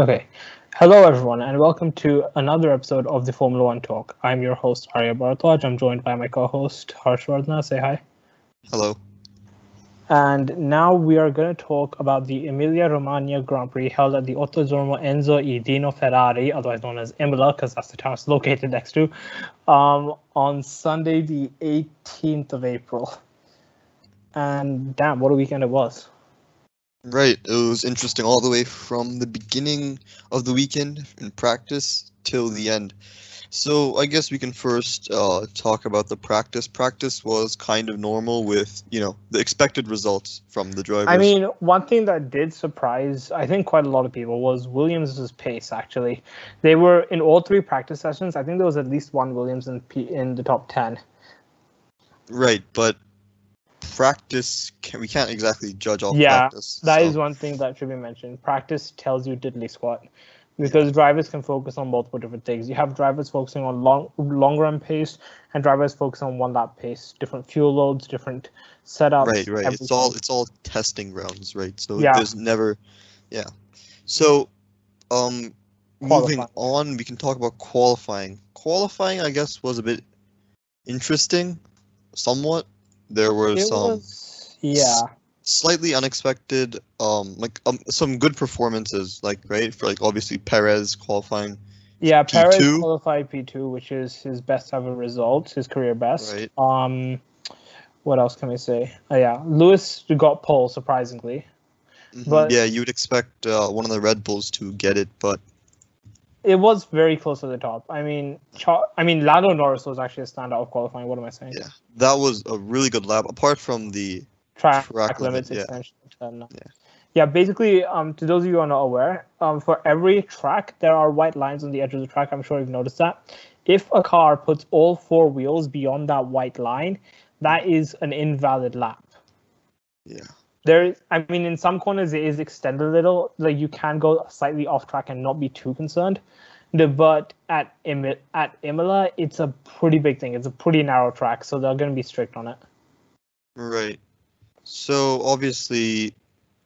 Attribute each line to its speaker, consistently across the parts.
Speaker 1: Okay. Hello, everyone, and welcome to another episode of the Formula One Talk. I'm your host, Arya Bharadwaj. I'm joined by my co-host, Harshvardhana. Say hi.
Speaker 2: Hello.
Speaker 1: And now we are going to talk about the Emilia-Romagna Grand Prix held at the Autodromo Enzo e Dino Ferrari, otherwise known as Imola, because that's the town it's located next to, um, on Sunday, the 18th of April. And damn, what a weekend it was.
Speaker 2: Right, it was interesting all the way from the beginning of the weekend in practice till the end. So I guess we can first uh, talk about the practice. Practice was kind of normal with, you know, the expected results from the drivers.
Speaker 1: I mean, one thing that did surprise, I think, quite a lot of people was Williams's pace. Actually, they were in all three practice sessions. I think there was at least one Williams in P- in the top ten.
Speaker 2: right, but practice can, we can't exactly judge all
Speaker 1: Yeah,
Speaker 2: practice.
Speaker 1: That is
Speaker 2: so-
Speaker 1: one thing that should be mentioned. Practice tells you diddly squat because drivers can focus on multiple different things. You have drivers focusing on long long run pace and drivers focus on one lap pace, different fuel loads, different setups.
Speaker 2: Right, right. It's all it's all testing grounds, right? So
Speaker 1: Yeah.
Speaker 2: there's never, yeah. So, um, moving on, we can talk about qualifying. Qualifying, I guess, was a bit interesting, somewhat. There were
Speaker 1: It
Speaker 2: some
Speaker 1: was, yeah.
Speaker 2: slightly unexpected, um, like um, some good performances, like right for like obviously Perez qualifying,
Speaker 1: Yeah, Perez
Speaker 2: P2.
Speaker 1: qualified P2, which is his best ever result, his career best.
Speaker 2: Right.
Speaker 1: Um, what else can we say? Oh, yeah, Lewis got pole surprisingly.
Speaker 2: Mhm.
Speaker 1: But-
Speaker 2: yeah, you would expect uh, one of the Red Bulls to get it, but
Speaker 1: It was very close to the top. I mean, Char- I mean, Lando Norris was actually a standout of qualifying. What am I saying?
Speaker 2: Yeah. that was a really good lap. Apart from the
Speaker 1: Track,
Speaker 2: Track
Speaker 1: limits
Speaker 2: limit,
Speaker 1: extension. uh,
Speaker 2: Yeah.
Speaker 1: yeah, basically, um, to those of you who are not aware, um, for every track there are white lines on the edge of the track. I'm sure you've noticed that. If a car puts all four wheels beyond that white line, that is an invalid lap.
Speaker 2: yeah.
Speaker 1: there i mean in some corners it is extended a little like you can go slightly off track and not be too concerned the, but at Imi- at imola it's a pretty big thing it's a pretty narrow track so they're going to be strict on it
Speaker 2: Right. So obviously,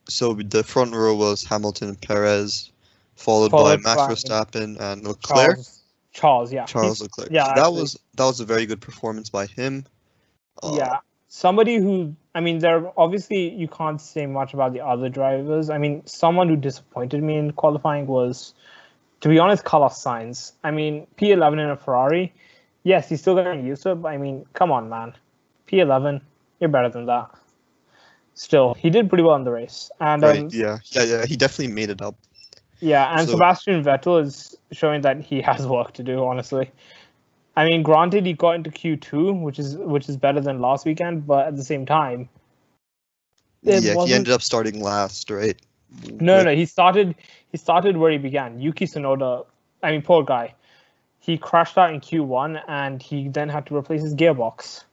Speaker 2: so the front row was Hamilton and Perez, followed,
Speaker 1: Followed
Speaker 2: by Max Verstappen and Leclerc.
Speaker 1: charles charles yeah
Speaker 2: Charles Leclerc.
Speaker 1: yeah,
Speaker 2: that
Speaker 1: actually.
Speaker 2: was that was a very good performance by him. Uh,
Speaker 1: yeah somebody who i mean there obviously you can't say much about the other drivers i mean someone who disappointed me in qualifying was to be honest carlos sainz i mean p11 in a ferrari yes he's still getting used to it but i mean come on man p11 you're better than that still he did pretty well in the race and
Speaker 2: Right.
Speaker 1: um,
Speaker 2: Yeah. Yeah. Yeah. He definitely made it up.
Speaker 1: yeah, and
Speaker 2: So-
Speaker 1: Sebastian Vettel is showing that he has work to do. Honestly, I mean, granted, he got into Q two, which is which is better than last weekend, but at the same time,
Speaker 2: yeah. He ended up starting last, right?
Speaker 1: no, no, he started he started where he began. Yuki Tsunoda, I mean, poor guy, he crashed out in Q one, and he then had to replace his gearbox.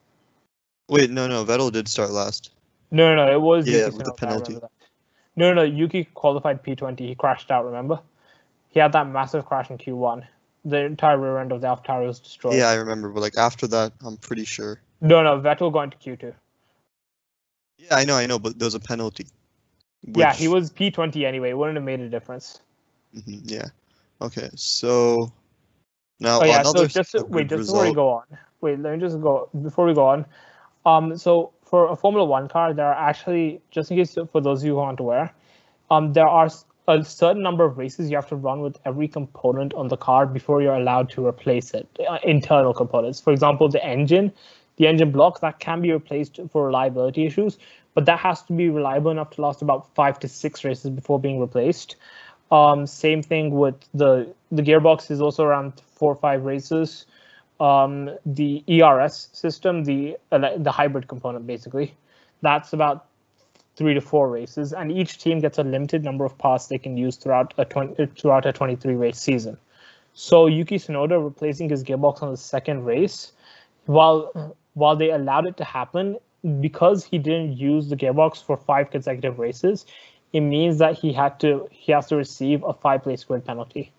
Speaker 2: Wait. No. No. Vettel did start last.
Speaker 1: No, no, no, it was
Speaker 2: Yeah,
Speaker 1: Yuki
Speaker 2: with the
Speaker 1: Tsunoda,
Speaker 2: penalty.
Speaker 1: No, no, Yuki qualified P twenty. He crashed out. Remember, he had that massive crash in Q one. The entire rear end of the AlphaTauri was destroyed.
Speaker 2: Yeah, I remember. But like after that, I'm pretty sure.
Speaker 1: No, no, Vettel got into Q2.
Speaker 2: Yeah, I know. I know. But there was a penalty.
Speaker 1: Yeah, he was P20 anyway. It wouldn't have made a difference.
Speaker 2: Mhm, Yeah. Okay. So now
Speaker 1: Oh yeah, so just wait, just before we go on, wait, let me just go before we go on. Um, so for a Formula One car, there are actually just in case for those of you who aren't aware, um, there are a certain number of races you have to run with every component on the car before you're allowed to replace it. Uh, internal components, for example, the engine, the engine block that can be replaced for reliability issues, but that has to be reliable enough to last about five to six races before being replaced. Um, same thing with the the gearbox is also around four or five races. Um, the ERS system, the the hybrid component, basically, that's about three to four races, and each team gets a limited number of parts they can use throughout a 20, throughout a 23 race season. So Yuki Tsunoda replacing his gearbox on the second race, while while they allowed it to happen because he didn't use the gearbox for five consecutive races, it means that he had to he has to receive a five place grid penalty.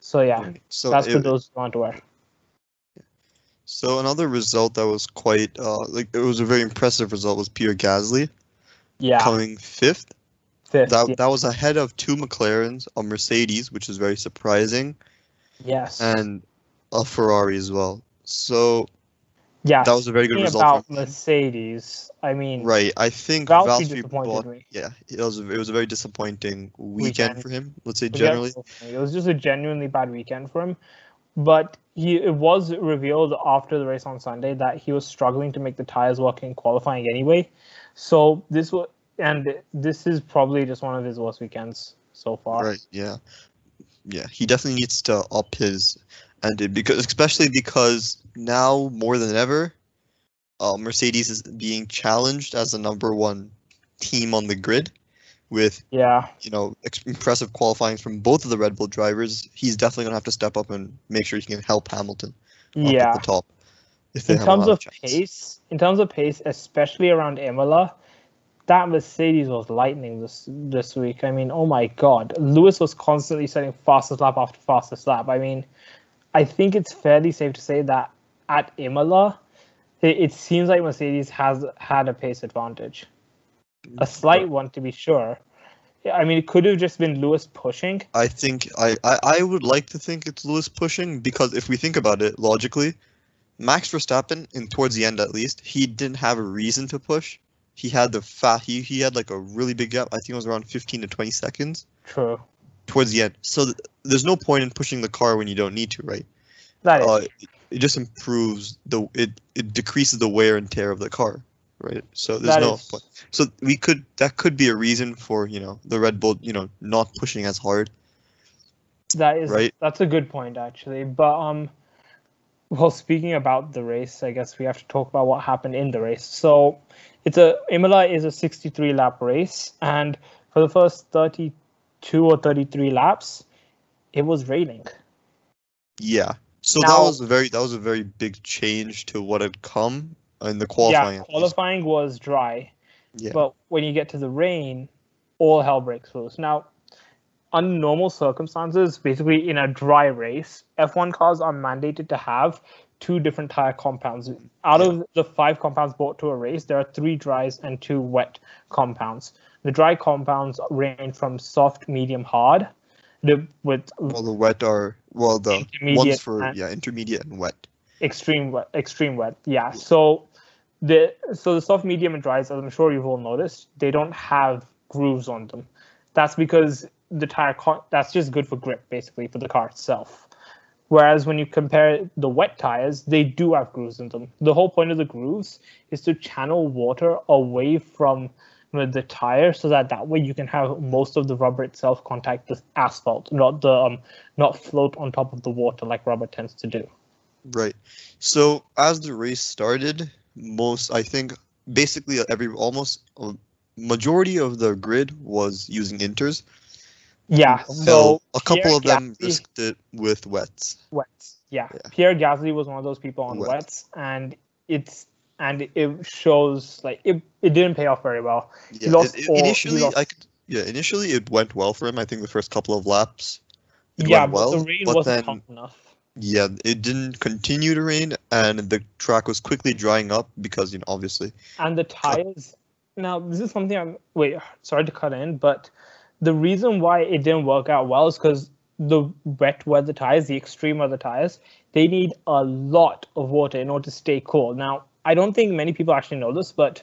Speaker 1: So yeah,
Speaker 2: So
Speaker 1: that's for those who aren't aware.
Speaker 2: So another result that was quite uh like it was a very impressive result was Pierre Gasly
Speaker 1: Yeah,
Speaker 2: coming fifth.
Speaker 1: Fifth.
Speaker 2: that
Speaker 1: yeah.
Speaker 2: that was ahead of two McLarens, a Mercedes, which is very surprising,
Speaker 1: yes.
Speaker 2: and a Ferrari as well. So
Speaker 1: yeah.
Speaker 2: that was a very good result.
Speaker 1: about
Speaker 2: from-
Speaker 1: Mercedes, I mean,
Speaker 2: Right, I think
Speaker 1: Valtteri
Speaker 2: Valtteri
Speaker 1: disappointed
Speaker 2: bought-. Yeah, it was it was a very disappointing weekend,
Speaker 1: Weekend.
Speaker 2: for him. Let's say generally.
Speaker 1: It was just a genuinely bad weekend for him. But he it was revealed after the race on Sunday that he was struggling to make the tires work in qualifying anyway. So this was and this is probably just one of his worst weekends so far.
Speaker 2: Right. Yeah. Yeah. He definitely needs to up his and it because especially because now more than ever, uh, Mercedes is being challenged as the number one team on the grid, with
Speaker 1: Yeah.
Speaker 2: you know ex- impressive qualifying from both of the Red Bull drivers. He's definitely gonna have to step up and make sure he can help Hamilton up
Speaker 1: Yeah.
Speaker 2: at the top.
Speaker 1: In terms
Speaker 2: lot
Speaker 1: of pace, in terms of pace, especially around Imola, that Mercedes was lightning this this week. I mean, oh my god, Lewis was constantly setting fastest lap after fastest lap. I mean, I think it's fairly safe to say that at Imola, it, it seems like Mercedes has had a pace advantage, a mm, slight one to be sure. I mean, it could have just been Lewis pushing.
Speaker 2: I think I, I, I would like to think it's Lewis pushing because if we think about it logically, Max Verstappen, in towards the end at least, he didn't have a reason to push. He had the fat he, he had like a really big gap. I think it was around 15 to 20 seconds
Speaker 1: True,
Speaker 2: towards the end. So th- there's no point in pushing the car when you don't need to, right?
Speaker 1: that
Speaker 2: Uh, it just improves the it it decreases the wear and tear of the car, right? So there's
Speaker 1: That
Speaker 2: no
Speaker 1: is-
Speaker 2: point. So we could that could be a reason for you know the Red Bull you know not pushing as hard.
Speaker 1: That is
Speaker 2: Right.
Speaker 1: that's a good point actually. But um well speaking about the race, I guess we have to talk about what happened in the race. So it's a Imola is a 63 lap race and for the first 32 or 33 laps it was raining.
Speaker 2: Yeah. So that was a very that was a very big change to what had come in the qualifying.
Speaker 1: yeah, qualifying was dry,
Speaker 2: Yeah.
Speaker 1: but when you get to the rain, all hell breaks loose. Now, under normal circumstances, basically in a dry race, F1 cars are mandated to have two different tire compounds. Out of the five compounds brought to a race, there are three dries and two wet compounds. The dry compounds range from soft, medium, hard, the, with
Speaker 2: well, the wet are well the ones for yeah intermediate and wet.
Speaker 1: extreme wet extreme wet yeah. So the so the soft medium and dries as i'm sure you've all noticed they don't have grooves on them. That's because the tire con- that's just good for grip basically for the car itself. Whereas when you compare the wet tires they do have grooves in them. The whole point of the grooves is to channel water away from the- the tire so that that way you can have most of the rubber itself contact the asphalt not the um not float on top of the water like rubber tends to do
Speaker 2: Right. So as the race started, most I think basically every almost a majority of the grid was using inters.
Speaker 1: Yeah,
Speaker 2: So
Speaker 1: so
Speaker 2: a couple of them
Speaker 1: Gasly-
Speaker 2: risked it with wets.
Speaker 1: wets. Yeah.
Speaker 2: Yeah.
Speaker 1: Pierre Gasly was one of those people on
Speaker 2: Wet.
Speaker 1: wets, and it's and it shows like it, it didn't pay off very well.
Speaker 2: Yeah,
Speaker 1: lost
Speaker 2: it-
Speaker 1: all- he
Speaker 2: initially
Speaker 1: lost-
Speaker 2: I could yeah, initially it went well for him. I think the first couple of laps it
Speaker 1: yeah,
Speaker 2: went
Speaker 1: but
Speaker 2: well,
Speaker 1: the rain
Speaker 2: but
Speaker 1: wasn't
Speaker 2: then
Speaker 1: enough.
Speaker 2: yeah, it didn't continue to rain and the track was quickly drying up because you know obviously
Speaker 1: And the tires. Now this is something I'm wait. Sorry to cut in, but the reason why it didn't work out well is because the wet weather tires, the extreme weather tires, they need a lot of water in order to stay cool. Now I don't think many people actually know this, but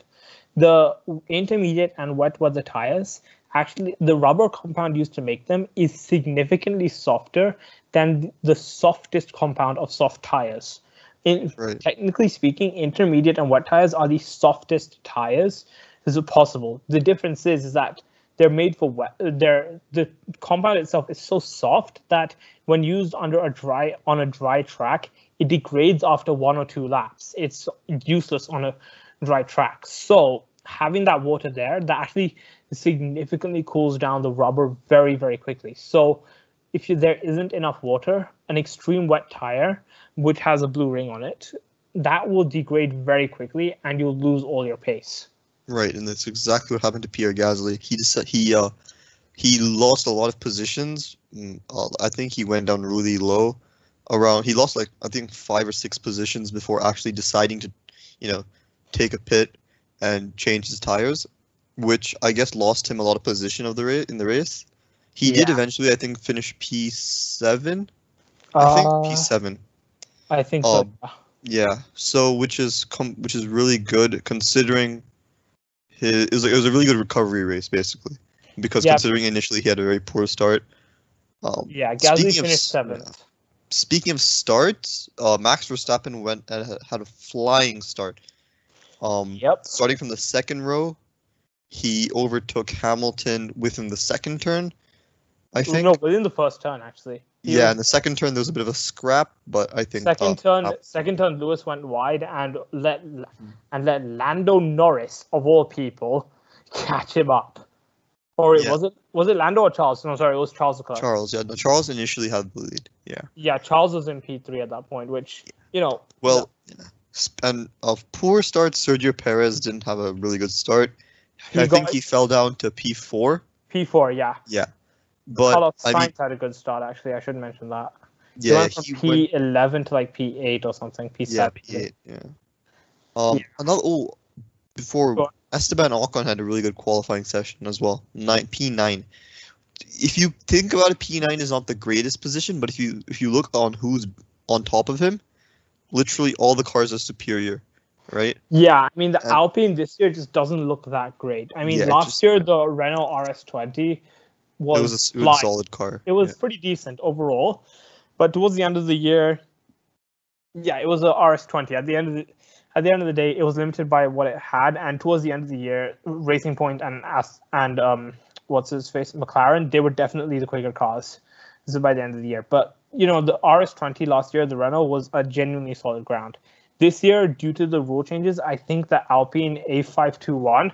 Speaker 1: the intermediate and wet weather tires actually the rubber compound used to make them is significantly softer than the softest compound of soft tires. In,
Speaker 2: Right.
Speaker 1: Technically speaking, intermediate and wet tires are the softest tires is possible. The difference is, is that they're made for wet. They're the compound itself is so soft that when used under a dry on a dry track, it degrades after one or two laps. It's useless on a dry track. So having that water there, that actually significantly cools down the rubber very, very quickly. So if there isn't enough water, an extreme wet tire, which has a blue ring on it, that will degrade very quickly and you'll lose all your pace.
Speaker 2: Right, and that's exactly what happened to Pierre Gasly. He just he uh he lost a lot of positions. Mm, uh, I think he went down really low. Around he lost like I think five or six positions before actually deciding to, you know, take a pit and change his tires. which I guess lost him a lot of position of the race in the race. He did eventually, I think, finish P seven. I think
Speaker 1: Uh,
Speaker 2: P seven.
Speaker 1: I think so.
Speaker 2: um, Yeah. So which is com- which is really good considering his it was, it was a really good recovery race basically because
Speaker 1: Yeah.
Speaker 2: considering initially he had a very poor start. Um,
Speaker 1: yeah, Gasly finished seventh.
Speaker 2: Speaking of starts, uh, Max Verstappen went and had a flying start. Um,
Speaker 1: Yep.
Speaker 2: starting from the second row, he overtook Hamilton within the second turn. I think.
Speaker 1: No, within the first turn actually. He
Speaker 2: yeah,
Speaker 1: was-
Speaker 2: in the second turn there was a bit of a scrap, but I think
Speaker 1: second
Speaker 2: uh,
Speaker 1: turn, second turn, Lewis went wide and let
Speaker 2: Hmm.
Speaker 1: and let Lando Norris of all people catch him up. Or
Speaker 2: Yeah.
Speaker 1: was it was it Lando or Charles? No, sorry, it was Charles Leclerc.
Speaker 2: Charles. Yeah, no, Charles initially had the lead. Yeah.
Speaker 1: Yeah, Charles was in P three at that point, which you know.
Speaker 2: Well, sp- and of poor start, Sergio Perez didn't have a really good start.
Speaker 1: He
Speaker 2: I think he fell down to P4.
Speaker 1: P four, yeah.
Speaker 2: Yeah, but
Speaker 1: Carlos
Speaker 2: I
Speaker 1: Sainz
Speaker 2: mean,
Speaker 1: had a good start actually. I should mention that. He
Speaker 2: yeah,
Speaker 1: went from
Speaker 2: he
Speaker 1: P eleven to like P eight or something. P
Speaker 2: yeah,
Speaker 1: seven.
Speaker 2: P8, yeah. Um,
Speaker 1: Yeah.
Speaker 2: another oh, before. Esteban Ocon had a really good qualifying session as well. Nine P9. If you think about it, P9 is not the greatest position, but if you if you look on who's on top of him, literally all the cars are superior, right?
Speaker 1: Yeah, I mean the
Speaker 2: And-
Speaker 1: Alpine this year just doesn't look that great. I mean
Speaker 2: Yeah,
Speaker 1: last
Speaker 2: just-
Speaker 1: year the Renault RS20 was
Speaker 2: was a, was a solid car.
Speaker 1: It was
Speaker 2: yeah.
Speaker 1: pretty decent overall, but towards the end of the year, yeah, it was a RS20. At the end of the at the end of the day, it was limited by what it had, and towards the end of the year, Racing Point and As and um, what's his face, McLaren, they were definitely the quicker cars. This is by the end of the year, but you know the RS20 last year, the Renault was a genuinely solid ground. This year, due to the rule changes, I think the Alpine A521,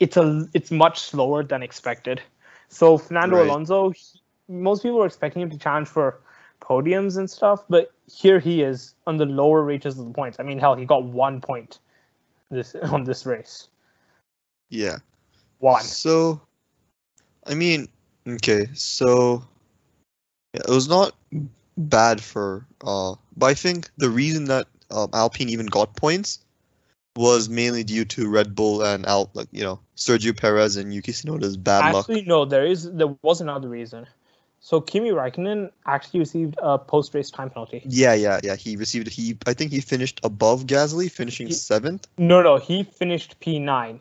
Speaker 1: it's a it's much slower than expected. So Fernando
Speaker 2: Right.
Speaker 1: Alonso, he- most people were expecting him to challenge for podiums and stuff, but here he is on the lower reaches of the points. I mean, hell, he got one point this on this race.
Speaker 2: Yeah.
Speaker 1: One.
Speaker 2: So, I mean, okay, so yeah, it was not bad for, uh, but I think the reason that um, Alpine even got points was mainly due to Red Bull and Al, like you know, Sergio Perez and Yuki Tsunoda's bad luck.
Speaker 1: Actually, no, there is there was another reason. So Kimi Raikkonen actually received a post race time penalty.
Speaker 2: Yeah, yeah, yeah. He received. He, I think he finished above Gasly, finishing
Speaker 1: He-
Speaker 2: seventh.
Speaker 1: No, no, he finished P9.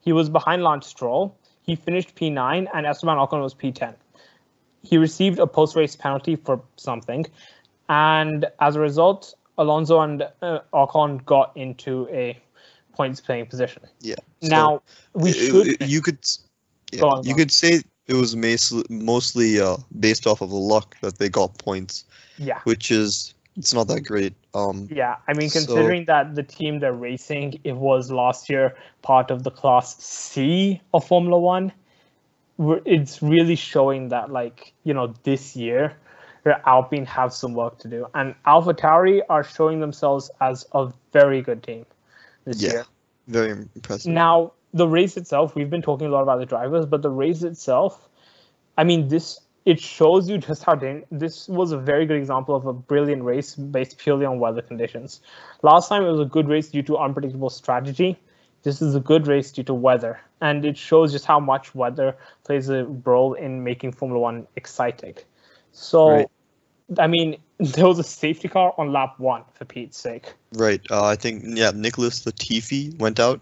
Speaker 1: He was behind Lance Stroll. He finished P9, and Esteban Ocon was P10. He received a post race penalty for something, and as a result, Alonso and uh, Ocon got into a points playing position.
Speaker 2: Yeah. so
Speaker 1: now we
Speaker 2: it-
Speaker 1: should.
Speaker 2: it- you could, yeah,
Speaker 1: on,
Speaker 2: you
Speaker 1: on.
Speaker 2: could say it was mostly mostly uh, based off of the luck that they got points,
Speaker 1: yeah,
Speaker 2: which is it's not that great. Um,
Speaker 1: yeah. I mean,
Speaker 2: So-
Speaker 1: considering that the team they're racing, it was last year part of the Class C of Formula One. It's really showing that, like you know, this year, Alpine have some work to do, and AlphaTauri are showing themselves as a very good team this
Speaker 2: Yeah.
Speaker 1: year.
Speaker 2: very impressive.
Speaker 1: Now, the race itself, we've been talking a lot about the drivers, but the race itself, I mean, this it shows you just how dan- this was a very good example of a brilliant race based purely on weather conditions. Last time it was a good race due to unpredictable strategy. This is a good race due to weather, and it shows just how much weather plays a role in making Formula One exciting. So,
Speaker 2: Right.
Speaker 1: I mean, there was a safety car on lap one for Pete's sake.
Speaker 2: Right. Uh, I think yeah, Nicholas Latifi went out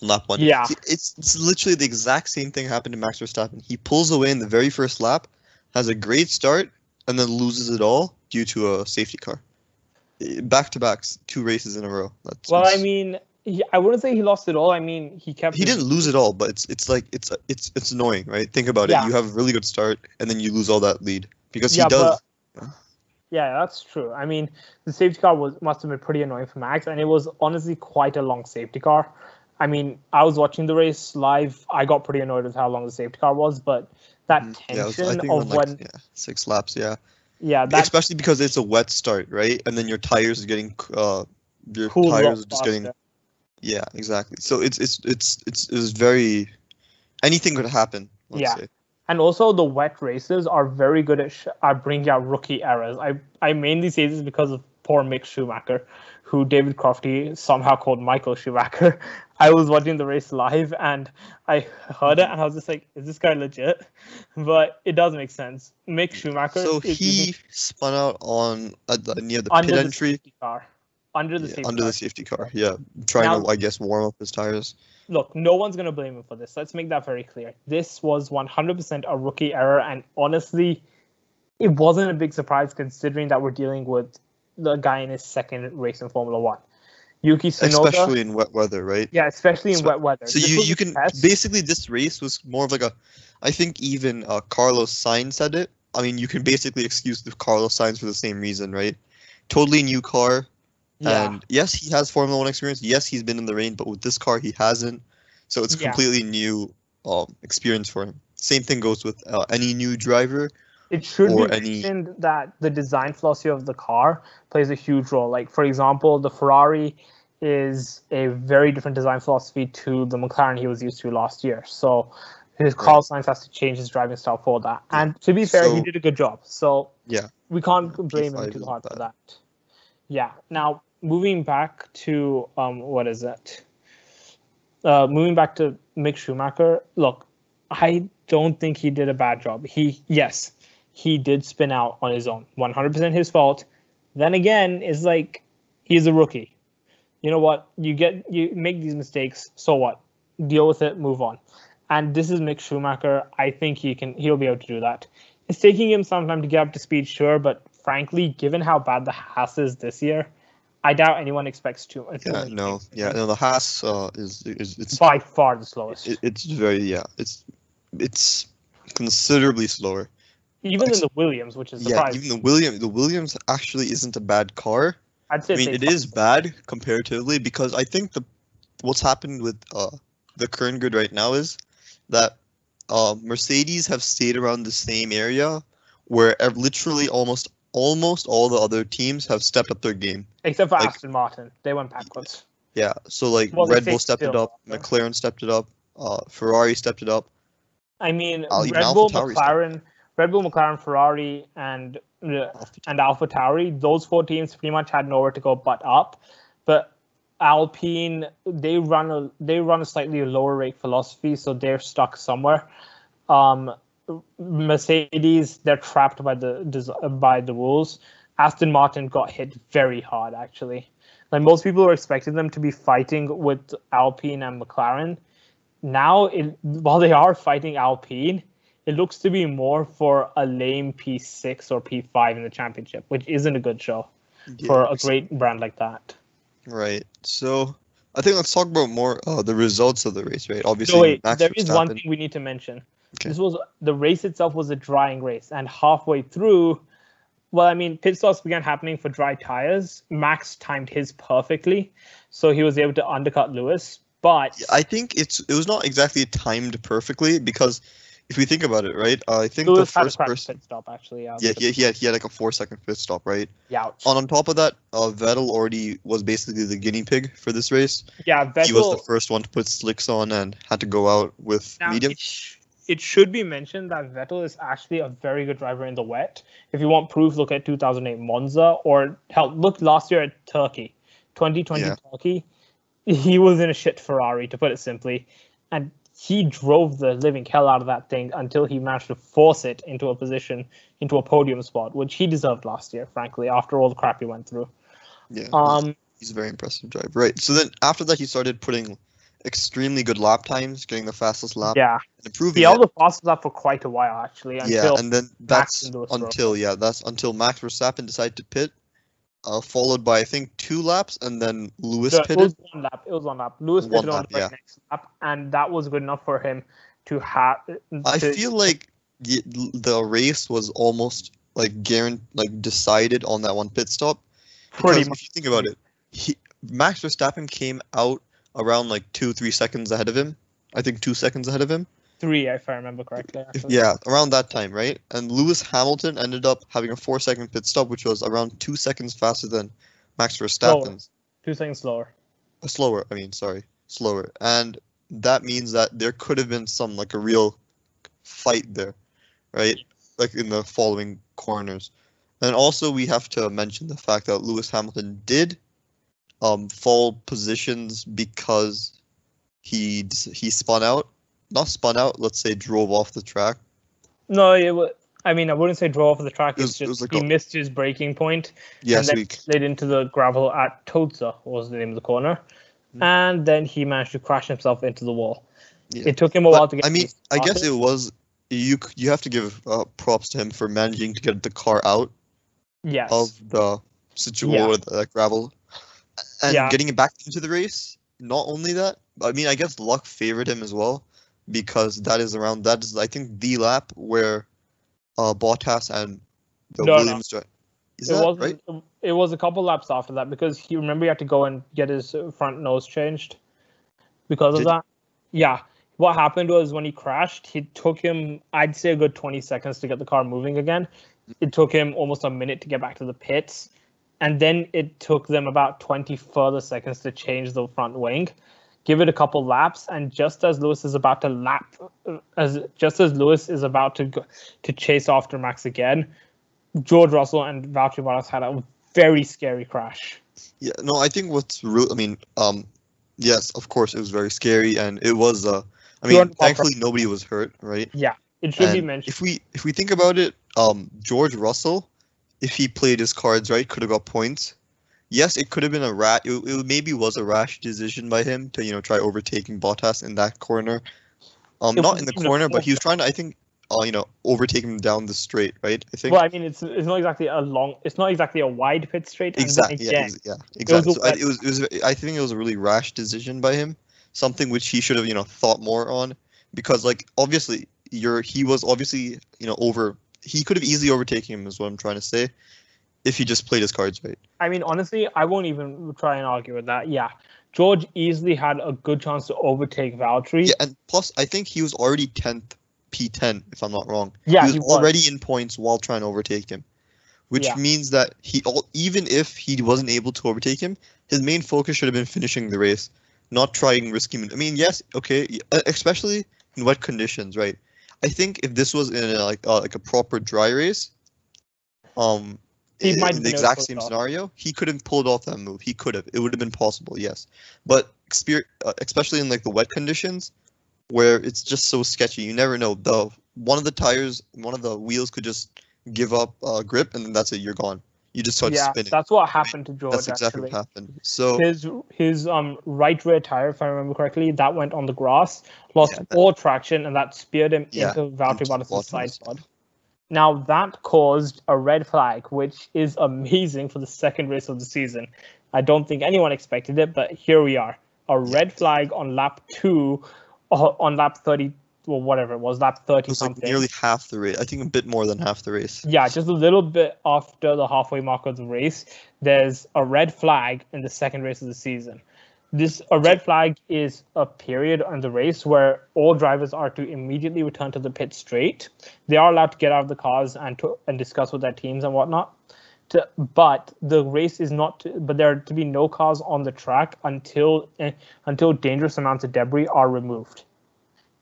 Speaker 2: lap one.
Speaker 1: Yeah.
Speaker 2: It's it's literally the exact same thing happened to Max Verstappen. He pulls away in the very first lap, has a great start, and then loses it all due to a safety car. Back to backs, two races in a row. That's,
Speaker 1: Well, I mean, he, I wouldn't say he lost it all. I mean, he kept.
Speaker 2: he
Speaker 1: his-
Speaker 2: didn't lose it all, but it's it's like it's it's it's annoying, right? Think about
Speaker 1: Yeah.
Speaker 2: it. You have a really good start, and then you lose all that lead because
Speaker 1: Yeah,
Speaker 2: he does.
Speaker 1: Yeah, that's true. I mean, the safety car was must have been pretty annoying for Max, and it was honestly quite a long safety car. I mean, I was watching the race live. I got pretty annoyed with how long the safety car was, but that
Speaker 2: Mm, yeah, was-
Speaker 1: tension of
Speaker 2: like
Speaker 1: when,
Speaker 2: yeah, six laps. Yeah.
Speaker 1: yeah, that
Speaker 2: especially because it's a wet start, right? And then your tires are getting uh your tires are just getting yeah, exactly. So it's it's it's it's it's very anything could happen. Let's
Speaker 1: Yeah.
Speaker 2: say.
Speaker 1: And also, the wet races are very good at sh- at bringing out rookie errors. I I mainly say this because of poor Mick Schumacher, who David Crofty somehow called Michael Schumacher. I was watching the race live and I heard it and I was just like, is this guy legit? But it does make sense. Mick Schumacher.
Speaker 2: So he spun out on uh, near the pit entry.
Speaker 1: car. Under the
Speaker 2: Yeah,
Speaker 1: safety
Speaker 2: under
Speaker 1: car.
Speaker 2: the safety car, yeah, trying
Speaker 1: Now-
Speaker 2: to, I guess, warm up his tires.
Speaker 1: look, no one's going to blame him for this. Let's make that very clear. This was 100% a rookie error, and honestly, it wasn't a big surprise considering that we're dealing with the guy in his second race in Formula One. Yuki Tsunoda,
Speaker 2: especially in wet weather, right?
Speaker 1: yeah, especially in
Speaker 2: So-
Speaker 1: wet weather.
Speaker 2: So
Speaker 1: This
Speaker 2: you you can
Speaker 1: test.
Speaker 2: basically this race was more of like a, I think even uh, Carlos Sainz said it. I mean, you can basically excuse the Carlos Sainz for the same reason, right? Totally new car,
Speaker 1: yeah,
Speaker 2: and yes, he has Formula One experience. Yes, he's been in the rain, but with this car, he hasn't. So it's
Speaker 1: Yeah.
Speaker 2: completely new um, experience for him. Same thing goes with uh, any new driver.
Speaker 1: It should be
Speaker 2: any-
Speaker 1: mentioned that the design philosophy of the car plays a huge role. Like for example, the Ferrari is a very different design philosophy to the McLaren he was used to last year. So his Carl Sainz has to change his driving style for that.
Speaker 2: Yeah.
Speaker 1: And to be fair, he did a good job. So
Speaker 2: Yeah.
Speaker 1: we can't blame him too hard for that. Yeah. Now moving back to um, what is it? Uh, moving back to Mick Schumacher. Look, I don't think he did a bad job. He yes, he did spin out on his own. 100% his fault. Then again, it's like he's a rookie. You know what? You get you make these mistakes. So what? Deal with it. Move on. And this is Mick Schumacher. I think he can. He'll be able to do that. It's taking him some time to get up to speed, sure, but frankly, given how bad the Haas is this year, I doubt anyone expects to.
Speaker 2: Yeah, no, yeah, no. The Haas uh, is is it's
Speaker 1: by far the slowest.
Speaker 2: it, it's very yeah, it's it's considerably slower.
Speaker 1: Even in the Williams, which is
Speaker 2: Yeah, even the William the Williams actually isn't a bad car.
Speaker 1: I'd say
Speaker 2: I mean, it is bad comparatively because I think the what's happened with uh, the current grid right now is that uh, Mercedes have stayed around the same area where ev- literally almost almost all the other teams have stepped up their game.
Speaker 1: except for
Speaker 2: like-
Speaker 1: Aston Martin, they went backwards.
Speaker 2: Yeah, so like
Speaker 1: Well,
Speaker 2: Red Bull stepped it up,
Speaker 1: though.
Speaker 2: McLaren stepped it up, uh, Ferrari stepped it up.
Speaker 1: I mean,
Speaker 2: even
Speaker 1: Red Bull, McLaren, Red Bull, McLaren, Ferrari, and and AlphaTauri. Those four teams pretty much had nowhere to go but up. But Alpine, they run a they run a slightly lower rate philosophy, so they're stuck somewhere. Um, Mercedes, they're trapped by the by the rules. Aston Martin got hit very hard actually. Like most people were expecting them to be fighting with Alpine and McLaren. Now, it, while they are fighting Alpine, it looks to be more for a lame P6 or P5 in the championship, which isn't a good show for a
Speaker 2: Yeah,
Speaker 1: great brand like that.
Speaker 2: Right. So I think let's talk about more uh, the results of the race, right? Obviously,
Speaker 1: So wait, there is one thing we need to mention.
Speaker 2: Okay.
Speaker 1: This was the race itself was a drying race, and halfway through, well, I mean, pit stops began happening for dry tires. Max timed his perfectly, so he was able to undercut Lewis. But
Speaker 2: I think it's it was not exactly timed perfectly because if we think about it, right? Uh, I think
Speaker 1: Lewis
Speaker 2: the first person,
Speaker 1: pit stop actually. Yeah,
Speaker 2: yeah, he, he had he had like a four second pit stop, right?
Speaker 1: Yeah.
Speaker 2: On on top of that, uh, Vettel already was basically the guinea pig for this race.
Speaker 1: yeah, Vettel.
Speaker 2: he was the first one to put slicks on and had to go out with
Speaker 1: Now,
Speaker 2: medium.
Speaker 1: It, sh- it should be mentioned that Vettel is actually a very good driver in the wet. If you want proof, look at 2008 Monza or hell, look last year at Turkey, 2020
Speaker 2: Yeah.
Speaker 1: Turkey. He was in a shit Ferrari, to put it simply, and he drove the living hell out of that thing until he managed to force it into a position, into a podium spot, which he deserved last year, frankly, after all the crap he went through.
Speaker 2: Yeah,
Speaker 1: Um,
Speaker 2: he's a very impressive driver. Right. So then after that, he started putting extremely good lap times, getting the fastest lap,
Speaker 1: yeah,
Speaker 2: and improving.
Speaker 1: he held the fastest lap for quite a while actually.
Speaker 2: yeah,
Speaker 1: Until
Speaker 2: and then that's until yeah, that's until Max Verstappen decided to pit, uh, followed by I think two laps, and then Lewis
Speaker 1: it
Speaker 2: pitted.
Speaker 1: was one lap. It was one lap. Lewis
Speaker 2: One
Speaker 1: pitted on the
Speaker 2: yeah.
Speaker 1: next lap, and that was good enough for him to have.
Speaker 2: I feel like the, the race was almost like guaranteed, like decided on that one pit stop.
Speaker 1: pretty much.
Speaker 2: if you think about it, he, Max Verstappen came out around like two, three seconds ahead of him. I think two seconds ahead of him.
Speaker 1: Three, if I remember correctly. Actually.
Speaker 2: yeah, around that time, right? And Lewis Hamilton ended up having a four second pit stop, which was around two seconds faster than Max Verstappen's.
Speaker 1: two seconds slower.
Speaker 2: Uh, slower, I mean, sorry, slower. And that means that there could have been some, like, a real fight there, right? Like in the following corners. And also, we have to mention the fact that Lewis Hamilton did um, fall positions because he he spun out, not spun out. Let's say drove off the track.
Speaker 1: No, it was. I mean, I wouldn't say drove off the track.
Speaker 2: It
Speaker 1: It's
Speaker 2: was- it was
Speaker 1: just
Speaker 2: like
Speaker 1: he
Speaker 2: a-
Speaker 1: missed his braking point
Speaker 2: Yes,
Speaker 1: and then slid into the gravel at Tosa was the name of the corner,
Speaker 2: Hmm.
Speaker 1: and then he managed to crash himself into the wall.
Speaker 2: Yeah.
Speaker 1: It took him a
Speaker 2: But,
Speaker 1: while to get.
Speaker 2: I mean, I guess it was you. You have to give uh, props to him for managing to get the car out
Speaker 1: yes.
Speaker 2: of the situation
Speaker 1: Yeah.
Speaker 2: with the gravel and
Speaker 1: Yeah.
Speaker 2: getting it back into the race. Not only that, I mean, I guess luck favored him as well because that is around that is I think the lap where uh Bottas and the
Speaker 1: No, no.
Speaker 2: Williams dri- Is
Speaker 1: it was
Speaker 2: right?
Speaker 1: it was a couple laps after that because he remember he had to go and get his front nose changed because of that. Yeah. What happened was when he crashed, it took him I'd say a good 20 seconds to get the car moving again. It took him almost a minute to get back to the pits. And then it took them about 20 further seconds to change the front wing. Give it a couple laps, and just as Lewis is about to lap, as just as Lewis is about to go, to chase after Max again, George Russell and Valtteri Bottas had a very scary crash.
Speaker 2: Yeah, no, I think what's real. I mean, um, yes, of course, it was very scary, and it was. Uh, I mean,
Speaker 1: and
Speaker 2: thankfully, nobody was hurt, right?
Speaker 1: Yeah, it should be mentioned.
Speaker 2: If we if we think about it, um, George Russell, if he played his cards right, could have got points. Yes, it could have been a rat. It, it maybe was a rash decision by him to you know try overtaking Bottas in that corner. Um,
Speaker 1: It
Speaker 2: not in the corner, but he was trying to I think, uh, you know, overtake him down the straight, right? I think.
Speaker 1: Well, I mean, it's it's not exactly a long, it's not exactly a wide pit straight.
Speaker 2: Exactly. Yeah.
Speaker 1: again,
Speaker 2: ex- yeah.
Speaker 1: was
Speaker 2: Exactly.
Speaker 1: a
Speaker 2: So I, it was. It was. I think it was a really rash decision by him. Something which he should have, you know, thought more on, because like obviously you're he was obviously you know over. He could have easily overtaken him, is what I'm trying to say, if he just played his cards right.
Speaker 1: I mean, honestly, I won't even try and argue with that. Yeah, George easily had a good chance to overtake Valtteri.
Speaker 2: Yeah, and plus I think he was already tenth P10, if I'm not wrong.
Speaker 1: Yeah,
Speaker 2: he was already in points while trying to overtake him, which
Speaker 1: Yeah.
Speaker 2: means that he al- even if he wasn't able to overtake him, his main focus should have been finishing the race, not trying risky. I mean, yes, okay, uh, especially in wet conditions, right? I think if this was in a, like uh, like a proper dry race, um,
Speaker 1: He
Speaker 2: in,
Speaker 1: might
Speaker 2: in the
Speaker 1: been able to
Speaker 2: exact same
Speaker 1: off.
Speaker 2: scenario, he could have pulled off that move. He could have. It would have been possible, yes. But uh, especially in like the wet conditions, where it's just so sketchy, you never know. The one of the tires, one of the wheels could just give up uh, grip, and then that's it. You're gone. You just start
Speaker 1: yeah,
Speaker 2: spinning.
Speaker 1: that's what happened to George.
Speaker 2: That's exactly
Speaker 1: actually.
Speaker 2: what happened. So
Speaker 1: His his um right rear tire, if I remember correctly, that went on the grass, lost
Speaker 2: Yeah,
Speaker 1: all traction, and that speared him
Speaker 2: Yeah,
Speaker 1: into Valtteri Bottas' side pod. Now that caused a red flag, which is amazing for the second race of the season. I don't think anyone expected it, but here we are. A red flag on lap two, uh, on lap thirty, or whatever it was, lap
Speaker 2: it
Speaker 1: thirty
Speaker 2: was like
Speaker 1: something.
Speaker 2: nearly half the race. I think a bit more than half the race.
Speaker 1: Yeah, just a little bit after the halfway mark of the race, there's a red flag in the second race of the season. This a red flag is a period on the race where all drivers are to immediately return to the pit straight. They are allowed to get out of the cars and to and discuss with their teams and whatnot. To, but the race is not. To, but there are to be no cars on the track until eh, until dangerous amounts of debris are removed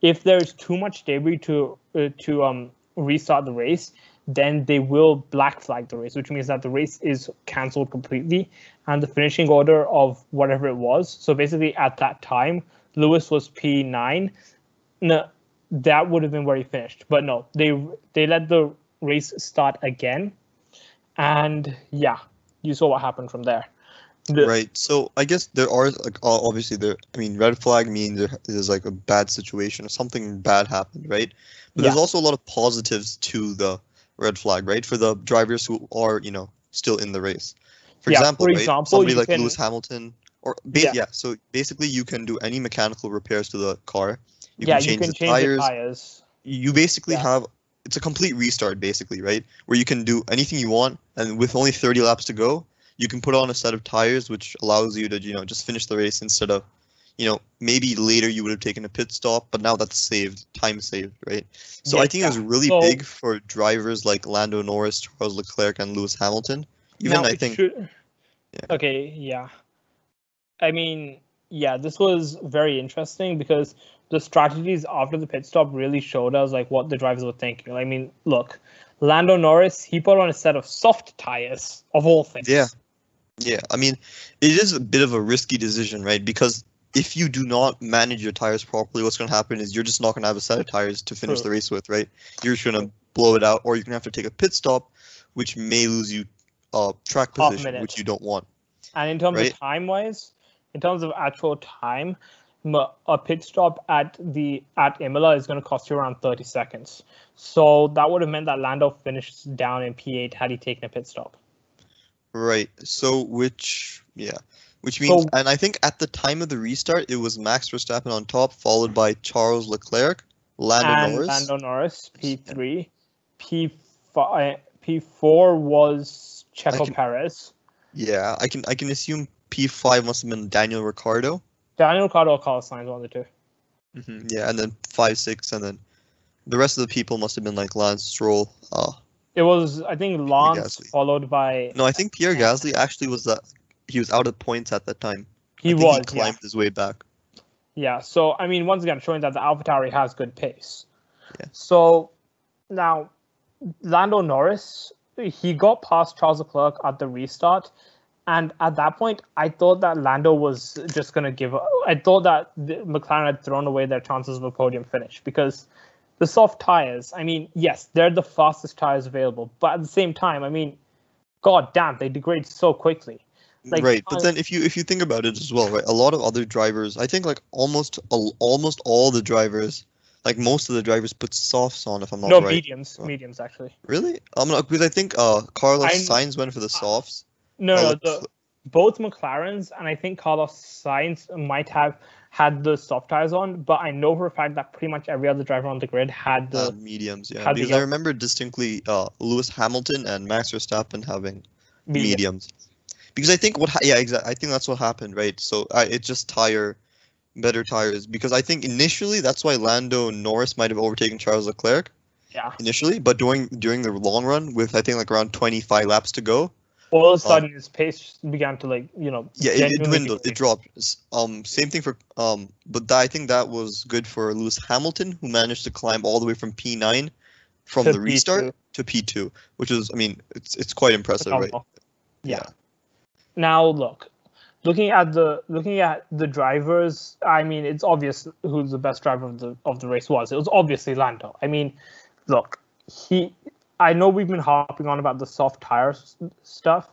Speaker 1: if there's too much debris to uh, to um restart the race, then they will black flag the race, which means that the race is cancelled completely, and the finishing order of whatever it was. So basically, at that time, Lewis was P nine. No, that would have been where he finished, but no, they they let the race start again, and yeah, you saw what happened from there. The-
Speaker 2: Right. So I guess there are like obviously there. I mean, red flag means there is like a bad situation or something bad happened, right? But there's also a lot of positives to the red flag, right? For the drivers who are you know still in the race. For
Speaker 1: Yeah,
Speaker 2: example,
Speaker 1: for
Speaker 2: right?
Speaker 1: example,
Speaker 2: somebody like
Speaker 1: can-
Speaker 2: Lewis Hamilton, or ba-
Speaker 1: Yeah.
Speaker 2: yeah. So basically, you can do any mechanical repairs to the car. You
Speaker 1: yeah,
Speaker 2: can change
Speaker 1: you can
Speaker 2: the
Speaker 1: change
Speaker 2: tires.
Speaker 1: the tires.
Speaker 2: You basically
Speaker 1: Yeah.
Speaker 2: have it's a complete restart, basically, right? Where you can do anything you want, and with only 30 laps to go, you can put on a set of tires which allows you to you know just finish the race instead of you know maybe later you would have taken a pit stop but now that's saved time saved right so i
Speaker 1: Yeah,
Speaker 2: think it was really
Speaker 1: So-
Speaker 2: big for drivers like lando norris charles leclerc and lewis hamilton even i think
Speaker 1: should-
Speaker 2: Yeah.
Speaker 1: Okay, yeah. I mean, yeah, this was very interesting because the strategies after the pit stop really showed us like what the drivers were thinking. I mean, look, Lando Norris, he put on a set of soft tires of all things.
Speaker 2: Yeah. Yeah, I mean, it is a bit of a risky decision, right? Because if you do not manage your tires properly, what's going to happen is you're just not going to have a set of tires to finish the race with, right? You're just going to blow it out, or you're going to have to take a pit stop, which may lose you uh, track position, which you don't want.
Speaker 1: And in terms
Speaker 2: Right.
Speaker 1: of time wise, in terms of actual time, a pit stop at the at Imola is going to cost you around 30 seconds. So that would have meant that Lando finished down in P8 had he taken a pit stop.
Speaker 2: Right. So, which, yeah, which means,
Speaker 1: So-
Speaker 2: and I think at the time of the restart, it was Max Verstappen on top, followed by Charles Leclerc, Lando
Speaker 1: and
Speaker 2: Norris.
Speaker 1: Lando Norris, P3. P5, P4 was Checo
Speaker 2: can-
Speaker 1: Perez.
Speaker 2: Yeah, I can I can assume P5 must have been Daniel Ricciardo.
Speaker 1: Daniel Ricciardo or Carlos Sainz, one of the two.
Speaker 2: hmm Yeah, and then five, six, and then the rest of the people must have been like Lance Stroll. Uh,
Speaker 1: It was, I think, Lance followed by.
Speaker 2: no, I think Pierre Gasly actually was that he was out of points at that time.
Speaker 1: he was.
Speaker 2: He
Speaker 1: yeah.
Speaker 2: climbed his way back.
Speaker 1: Yeah, so I mean, once again, showing that the AlphaTauri has good pace.
Speaker 2: Yeah.
Speaker 1: So now, Lando Norris, he got past Charles Leclerc at the restart, and at that point, I thought that Lando was just gonna give. up. I thought that the, McLaren had thrown away their chances of a podium finish because the soft tires. I mean, yes, they're the fastest tires available, but at the same time, I mean, god damn, they degrade so quickly. Like,
Speaker 2: right, but then if you if you think about it as well, right, a lot of other drivers, I think like almost almost all the drivers, like most of the drivers, put softs on. If I'm not
Speaker 1: no
Speaker 2: right,
Speaker 1: mediums,
Speaker 2: Oh.
Speaker 1: mediums actually.
Speaker 2: really, I'm not because I think uh Carlos
Speaker 1: I-
Speaker 2: Sainz went for the softs.
Speaker 1: No, no, the, both McLarens and I think Carlos Sainz might have had the soft tires on, but I know for a fact that pretty much every other driver on the grid had the
Speaker 2: uh, mediums, yeah.
Speaker 1: had the
Speaker 2: Because I remember distinctly uh, Lewis Hamilton and Max Verstappen having
Speaker 1: medium.
Speaker 2: mediums. Because I think what, ha- yeah, exactly. I think that's what happened, right? So I it just tire, better tires. Because I think initially that's why Lando Norris might have overtaken Charles Leclerc
Speaker 1: Yeah.
Speaker 2: initially, but during during the long run, with I think like around 25 laps to go,
Speaker 1: All of a sudden, his pace began to like you know.
Speaker 2: Yeah, it, it dwindled, it dropped. Um, same thing for um, but that, I think that was good for Lewis Hamilton, who managed to climb all the way from P9 from the restart
Speaker 1: P2.
Speaker 2: to P2, which is, I mean, it's it's quite impressive, right?
Speaker 1: Phenomenal. Yeah. Now look, looking at the looking at the drivers, I mean, it's obvious who the best driver of the of the race was. It was obviously Lando. I mean, look, he. I know we've been harping on about the soft tire s- stuff,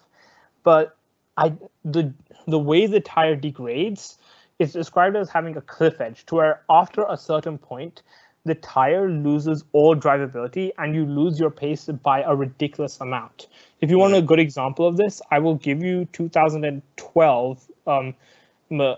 Speaker 1: but I the the way the tire degrades is described as having a cliff edge, to where after a certain point, the tire loses all drivability and you lose your pace by a ridiculous amount. If you want a good example of this, I will give you 2012 um, the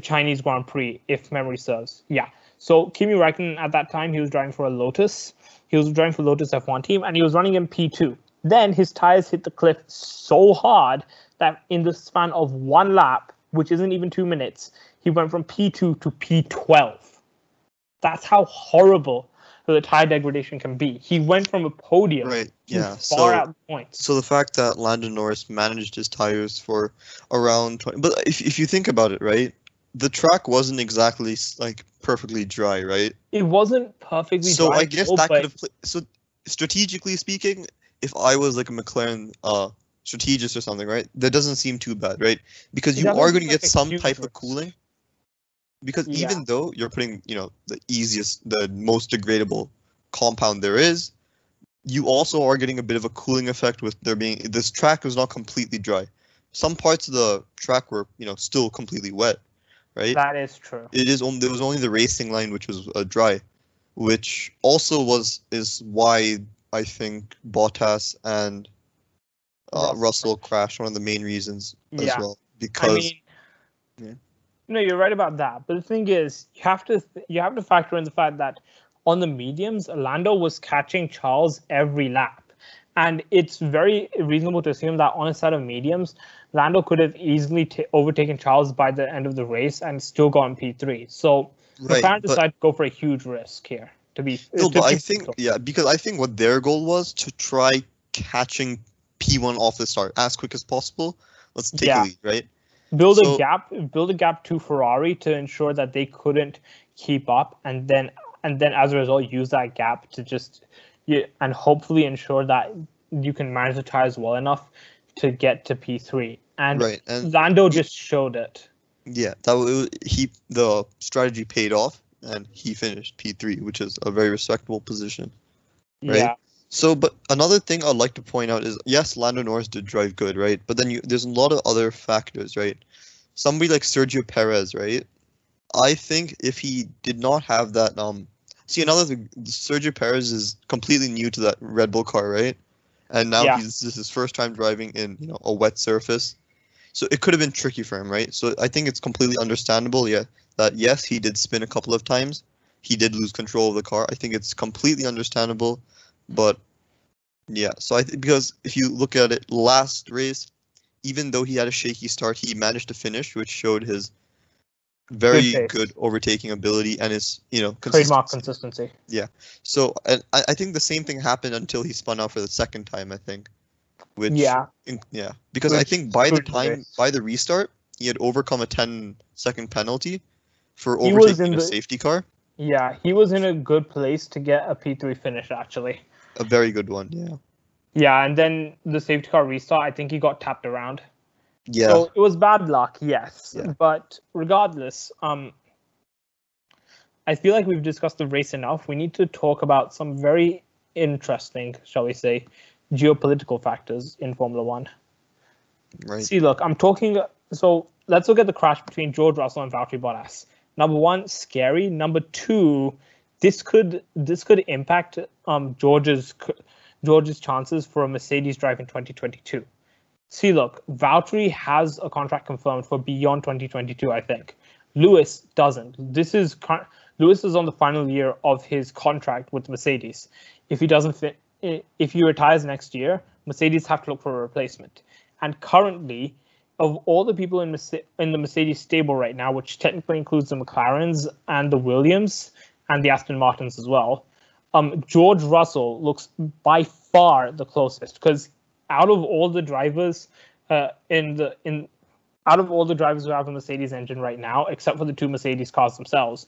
Speaker 1: Chinese Grand Prix, if memory serves. Yeah. So Kimi Räikkönen at that time he was driving for a Lotus. He was driving for Lotus F1 team, and he was running in P2. Then his tires hit the cliff so hard that in the span of one lap, which isn't even two minutes, he went from P2 to P12. That's how horrible the tire degradation can be. He went from a podium
Speaker 2: Right. Yeah.
Speaker 1: far
Speaker 2: So
Speaker 1: out points.
Speaker 2: so the fact that Lando Norris managed his tires for around 20, but if if you think about it, right, the track wasn't exactly like perfectly dry, right?
Speaker 1: It wasn't perfectly
Speaker 2: So
Speaker 1: dry, So
Speaker 2: I guess that could have played. So strategically speaking, if I was like a McLaren uh strategist or something, right, that doesn't seem too bad, right? Because you are going to get some type of cooling. Because
Speaker 1: Yeah.
Speaker 2: even though you're putting, you know, the easiest, the most degradable compound there is, you also are getting a bit of a cooling effect with there being this track was not completely dry. Some parts of the track were, you know, still completely wet, right?
Speaker 1: that is true.
Speaker 2: it is only there was only the racing line which was uh, dry, which also was is why I think Bottas and uh,
Speaker 1: Russell
Speaker 2: crashed. One of the main reasons as
Speaker 1: Yeah.
Speaker 2: well
Speaker 1: I
Speaker 2: because
Speaker 1: mean,
Speaker 2: Yeah.
Speaker 1: No, you're right about that. But the thing is, you have to th- you have to factor in the fact that on the mediums, Lando was catching Charles every lap, and it's very reasonable to assume that on a set of mediums, Lando could have easily ta overtaken Charles by the end of the race and still gotten P3. So
Speaker 2: right.
Speaker 1: McLaren decided to go for a huge risk here. To be
Speaker 2: no,
Speaker 1: to
Speaker 2: but I think
Speaker 1: brutal.
Speaker 2: yeah, because I think what their goal was to try catching P1 off the start as quick as possible. Let's take
Speaker 1: Yeah.
Speaker 2: a lead, right?
Speaker 1: Build
Speaker 2: So-
Speaker 1: a gap build a gap to Ferrari to ensure that they couldn't keep up and then and then as a result use that gap to just you, and hopefully ensure that you can manage the tires well enough to get to P3. And,
Speaker 2: Right, and
Speaker 1: Lando just showed it.
Speaker 2: yeah, that was, he the strategy paid off, and he finished P3, which is a very respectable position. Right.
Speaker 1: Yeah.
Speaker 2: So, but another thing I'd like to point out is yes, Lando Norris did drive good, right? But then you, there's a lot of other factors, right? Somebody like Sergio Perez, right? I think if he did not have that, um, see another thing, Sergio Perez is completely new to that Red Bull car, right? And now
Speaker 1: Yeah.
Speaker 2: he's this is his first time driving in you know a wet surface, so it could have been tricky for him, right? So I think it's completely understandable, yeah, that yes, he did spin a couple of times, he did lose control of the car. I think it's completely understandable, but yeah, so I think because if you look at it, last race, even though he had a shaky start, he managed to finish, which showed his very
Speaker 1: pace.
Speaker 2: good, overtaking ability and his you know
Speaker 1: Trademark
Speaker 2: consistency.
Speaker 1: Yeah.
Speaker 2: So and I, I think the same thing happened until he spun out for the second time. I think, which
Speaker 1: yeah.
Speaker 2: in- yeah, because I think by the time
Speaker 1: race.
Speaker 2: by the restart, he had overcome a 10 second penalty for overtaking
Speaker 1: in
Speaker 2: a
Speaker 1: the-
Speaker 2: safety car.
Speaker 1: Yeah. He was in a good place to get a P3 finish, actually.
Speaker 2: A very good one. Yeah.
Speaker 1: Yeah. And then the safety car restart, I think he got tapped around.
Speaker 2: Yeah.
Speaker 1: So it was bad luck, yes.
Speaker 2: Yeah.
Speaker 1: But regardless, um, I feel like we've discussed the race enough. We need to talk about some very interesting, shall we say, geopolitical factors in Formula One.
Speaker 2: right.
Speaker 1: See, look, I'm talking. So let's look at the crash between George Russell and Valtteri Bottas. Number one, scary. Number two, this could this could impact um George's George's chances for a Mercedes drive in 2022. See, look, Valtteri has a contract confirmed for beyond 2022. I think Lewis doesn't. This is Lewis is on the final year of his contract with Mercedes. If he doesn't fit, if he retires next year, Mercedes have to look for a replacement. And currently, of all the people in in the Mercedes stable right now, which technically includes the McLarens and the Williams and the Aston Martins as well, um, George Russell looks by far the closest because out of all the drivers uh, in the in out of all the drivers who have a Mercedes engine right now, except for the two Mercedes cars themselves,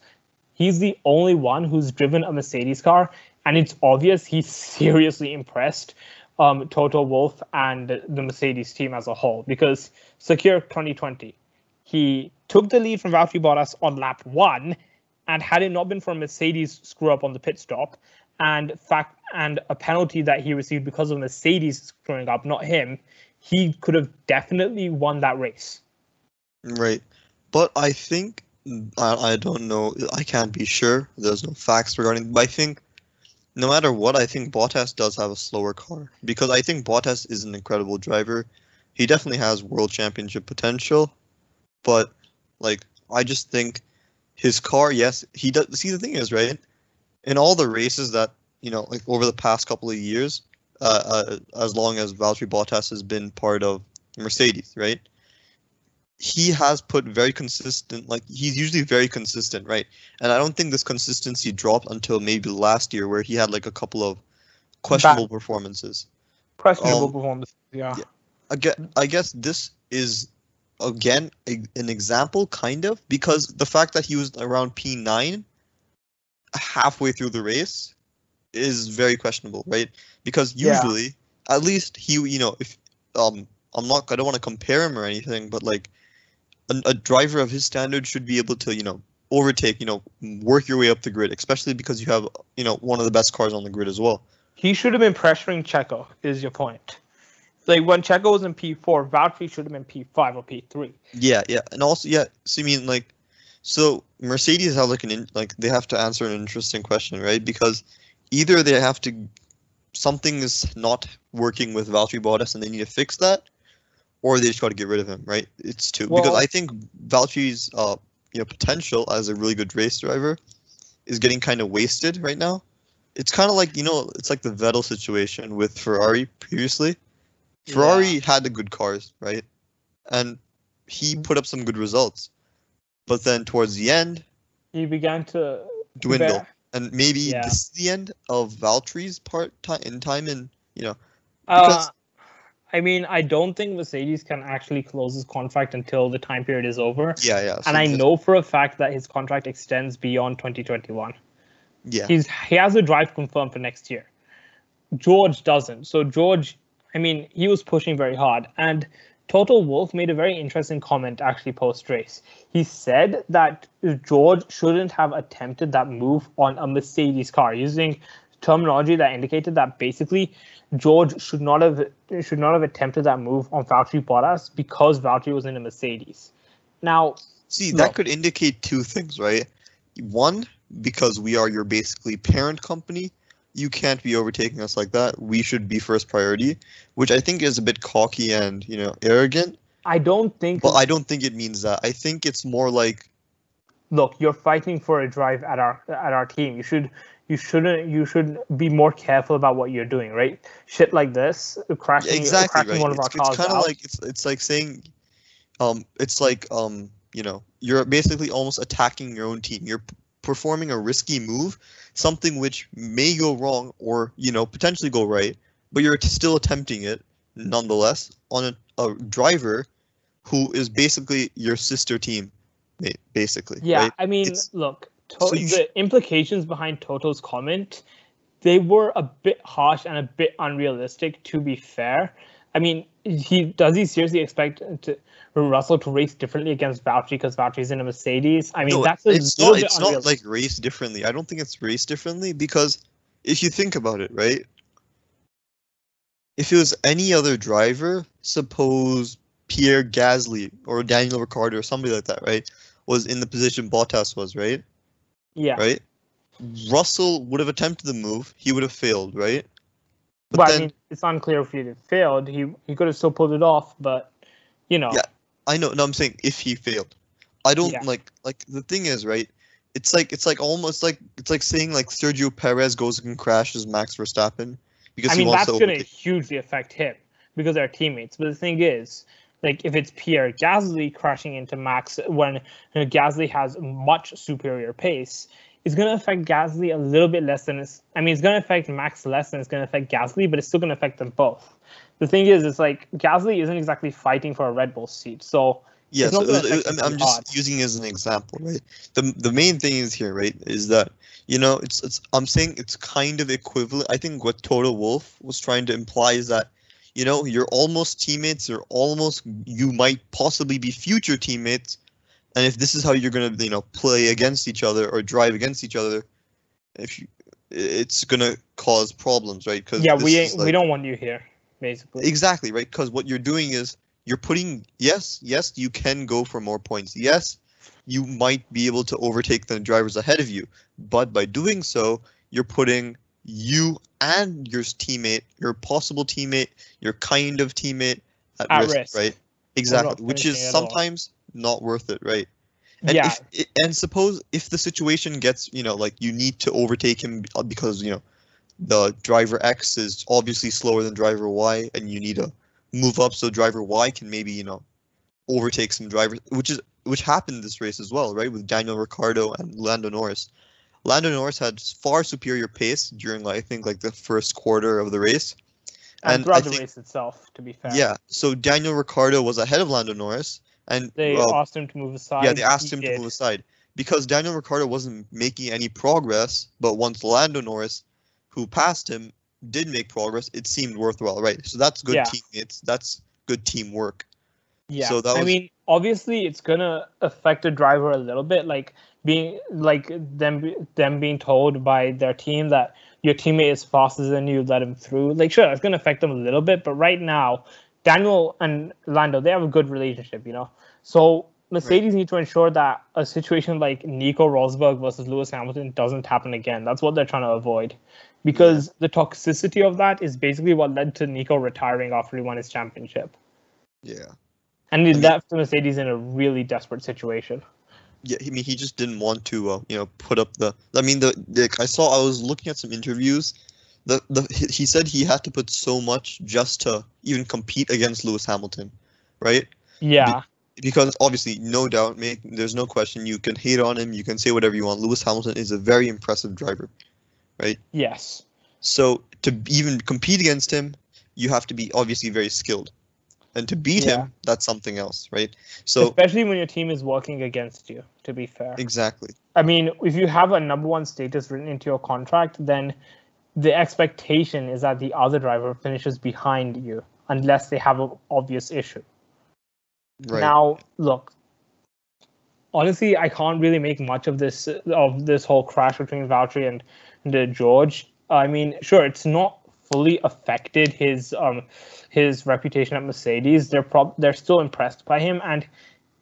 Speaker 1: he's the only one who's driven a Mercedes car, and it's obvious he's seriously impressed um, Toto Wolff and the Mercedes team as a whole because Sakhir 2020, he took the lead from Valtteri Bottas on lap one, and had it not been for Mercedes screw up on the pit stop, and fact and a penalty that he received because of Mercedes screwing up, not him, he could have definitely won that race.
Speaker 2: Right. But I think I, I don't know. I can't be sure. There's no facts regarding. But I think no matter what, I think Bottas does have a slower car because I think Bottas is an incredible driver. He definitely has world championship potential, but like I just think his car. Yes, he does. See, the thing is, right? In all the races that you know, like over the past couple of years, uh, uh, as long as Valtteri Bottas has been part of Mercedes, right? he has put very consistent like he's usually very consistent right and i don't think this consistency dropped until maybe last year where he had like a couple of questionable performances
Speaker 1: Questionable
Speaker 2: Um,
Speaker 1: performance. Yeah.
Speaker 2: yeah. I guess, I guess this is again a, an example kind of because the fact that he was around p9 halfway through the race is very questionable right because
Speaker 1: Yeah.
Speaker 2: usually at least he you know if um i'm not i don't want to compare him or anything but like a, a driver of his standard should be able to you know overtake you know work your way up the grid especially because you have you know one of the best cars on the grid as well
Speaker 1: He should have been pressuring Checo, is your point. Like when Checo was in P4, Valtteri should have been P5 or P3.
Speaker 2: Yeah, yeah, and also yeah. So I mean, like, so Mercedes have like an in, like they have to answer an interesting question, right? Because either they have to something is not working with Valtteri Bottas and they need to fix that, or they just got to get rid of him, right? It's two because I think Valtteri's uh you know potential as a really good race driver is getting kind of wasted right now. It's kind of like you know it's like the Vettel situation with Ferrari previously. Ferrari had the good cars, right? And he
Speaker 1: Mm-hmm.
Speaker 2: put up some good results. But then towards the end,
Speaker 1: He began to
Speaker 2: dwindle.
Speaker 1: bear-
Speaker 2: And maybe
Speaker 1: Yeah.
Speaker 2: this is the end of Valtteri's part time in time and you know
Speaker 1: Uh, I mean, I don't think Mercedes can actually close his contract until the time period is over.
Speaker 2: yeah, yeah. so
Speaker 1: and I know for a fact that his contract extends beyond 2021.
Speaker 2: Yeah.
Speaker 1: He's he has a drive confirmed for next year. George doesn't. So George, I mean, he was pushing very hard. And Toto Wolff made a very interesting comment actually post race. He said that George shouldn't have attempted that move on a Mercedes car using terminology that indicated that basically George should not have should not have attempted that move on Valtteri Bottas because Valtteri was in a Mercedes. Now,
Speaker 2: see that could indicate two things, right? One, because we are your basically parent company, you can't be overtaking us like that. We should be first priority, which I think is a bit cocky and you know arrogant.
Speaker 1: I don't think.
Speaker 2: But I don't think it means that. I think it's more like,
Speaker 1: look, you're fighting for a drive at our at our team. You should you shouldn't you should be more careful about what you're doing, right? Shit like this, crashing,
Speaker 2: exactly
Speaker 1: crashing
Speaker 2: right.
Speaker 1: one of
Speaker 2: it's,
Speaker 1: our cars.
Speaker 2: It's kind of like it's it's like saying, um, it's like um, you know, you're basically almost attacking your own team. You're performing a risky move, something which may go wrong or you know potentially go right, but you're still attempting it nonetheless on a, a driver who is basically your sister team, basically.
Speaker 1: Yeah,
Speaker 2: right?
Speaker 1: I mean,
Speaker 2: It's-
Speaker 1: look, to-
Speaker 2: so
Speaker 1: the implications behind Toto's comment, they were a bit harsh and a bit unrealistic. To be fair, I mean, he does he seriously expect to, Russell to race differently against Valtteri because Valtteri's in a Mercedes? I mean,
Speaker 2: no,
Speaker 1: that's a
Speaker 2: it's not. It's not like race differently. I don't think it's race differently because if you think about it, right? If it was any other driver, suppose Pierre Gasly or Daniel Ricciardo or somebody like that, right, was in the position Bottas was, right?
Speaker 1: yeah,
Speaker 2: Right. Russell would have attempted the move. He would have failed, right? But
Speaker 1: but
Speaker 2: then
Speaker 1: I mean, it's unclear if he failed. He he could have still pulled it off, but you know,
Speaker 2: Yeah. I know. No, I'm saying if he failed. I don't
Speaker 1: Yeah.
Speaker 2: like like the thing is right. It's like it's like almost like it's like saying like Sergio Perez goes and crashes Max Verstappen because
Speaker 1: I
Speaker 2: he
Speaker 1: mean,
Speaker 2: wants
Speaker 1: that's going to hugely affect him because they're teammates. But the thing is, like, if it's Pierre Gasly crashing into Max when you know, Gasly has much superior pace, it's going to affect Gasly a little bit less than it's. I mean, it's going to affect Max less than it's going to affect Gasly, but it's still going to affect them both. The thing is, it's like Gasly isn't exactly fighting for a Red Bull seat, so
Speaker 2: Yeah, so I'm, I'm just using it as an example, right? The the main thing is here, right, is that you know it's it's I'm saying it's kind of equivalent. I think what Toto Wolff was trying to imply is that you know you're almost teammates, you're almost you might possibly be future teammates, and if this is how you're gonna you know play against each other or drive against each other, if you it's gonna cause problems, right? Because
Speaker 1: yeah, we ain't, we don't want you here, basically.
Speaker 2: Exactly, right? Because what you're doing is you're putting yes, yes, you can go for more points. Yes, you might be able to overtake the drivers ahead of you, but by doing so, you're putting you and your teammate, your possible teammate, your kind of teammate at,
Speaker 1: At
Speaker 2: risk,
Speaker 1: risk.
Speaker 2: right? Exactly, which is sometimes not worth it, right? And
Speaker 1: yeah,
Speaker 2: if, and suppose if the situation gets, you know, like you need to overtake him uh, because you know the driver X is obviously slower than driver Y, and you need to move up so driver Y can maybe you know overtake some drivers, which is which happened this race as well, right? With Daniel Ricciardo and Lando Norris. Lando Norris had far superior pace during, like, I think, like the first quarter of the race.
Speaker 1: and
Speaker 2: and I
Speaker 1: throughout the
Speaker 2: think-
Speaker 1: race itself, to be fair.
Speaker 2: Yeah, so Daniel Ricciardo was ahead of Lando Norris, and
Speaker 1: They
Speaker 2: uh,
Speaker 1: asked him to move aside.
Speaker 2: yeah, they asked him to move aside because Daniel Ricciardo wasn't making any progress. But once Lando Norris, who passed him, did make progress, it seemed worthwhile, right? So that's good
Speaker 1: Yeah.
Speaker 2: teammates. That's good teamwork.
Speaker 1: Yeah,
Speaker 2: So that
Speaker 1: I mean, obviously, it's gonna affect the driver a little bit, like being like them them being told by their team that your teammate is faster than you, let him through. Like, sure, it's gonna affect them a little bit, but right now, Daniel and Lando they have a good relationship, you know. So Mercedes need to ensure that a situation like Nico Rosberg versus Lewis Hamilton doesn't happen again. That's what they're trying to avoid, because the toxicity of that is basically what led to Nico retiring after he won his championship.
Speaker 2: Yeah.
Speaker 1: And he
Speaker 2: mean-
Speaker 1: left Mercedes in a really desperate situation.
Speaker 2: Yeah, I mean, he just didn't want to, uh, you know, put up the. I mean, the, the I saw I was looking at some interviews. The the he said he had to put so much just to even compete against Lewis Hamilton, right?
Speaker 1: Yeah,
Speaker 2: because obviously, no doubt, make there's no question. You can hate on him, you can say whatever you want. Lewis Hamilton is a very impressive driver. Right?
Speaker 1: Yes.
Speaker 2: So to even compete against him, you have to be obviously very skilled, and to beat
Speaker 1: Yeah.
Speaker 2: him, that's something else, right? So
Speaker 1: Especially when your team is working against you, to be fair.
Speaker 2: exactly,
Speaker 1: I mean, if you have a number one status written into your contract, then the expectation is that the other driver finishes behind you unless they have an obvious issue.
Speaker 2: Right.
Speaker 1: Now, look, honestly, I can't really make much of this of this whole crash between Valtteri and, and uh, George. I mean, sure, it's not fully affected his um his reputation at Mercedes. They're prob they're still impressed by him, and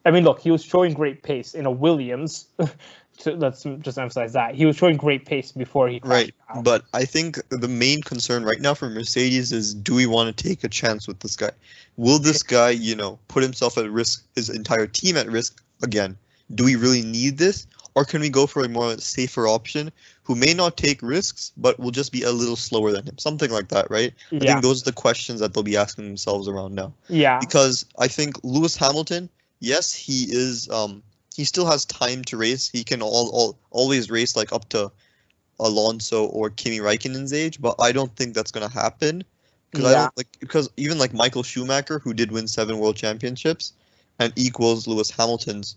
Speaker 1: I mean, look, he was showing great pace in a Williams. to, let's just emphasize that he was showing great pace before he
Speaker 2: Right.
Speaker 1: out.
Speaker 2: But I think the main concern right now for Mercedes is do we want to take a chance with this guy? Will this guy, you know, put himself at risk, his entire team at risk again? Do we really need this? Or can we go for a more safer option who may not take risks but will just be a little slower than him? Something like that, right? I
Speaker 1: yeah,
Speaker 2: think those are the questions that they'll be asking themselves around now.
Speaker 1: yeah,
Speaker 2: Because I think Lewis Hamilton, yes, he is um he still has time to race. He can all, all always race like up to Alonso or Kimi Raikkonen's age, but I don't think that's gonna happen. Because I
Speaker 1: Yeah.
Speaker 2: don't like because even like Michael Schumacher, who did win seven world championships and equals Lewis Hamilton's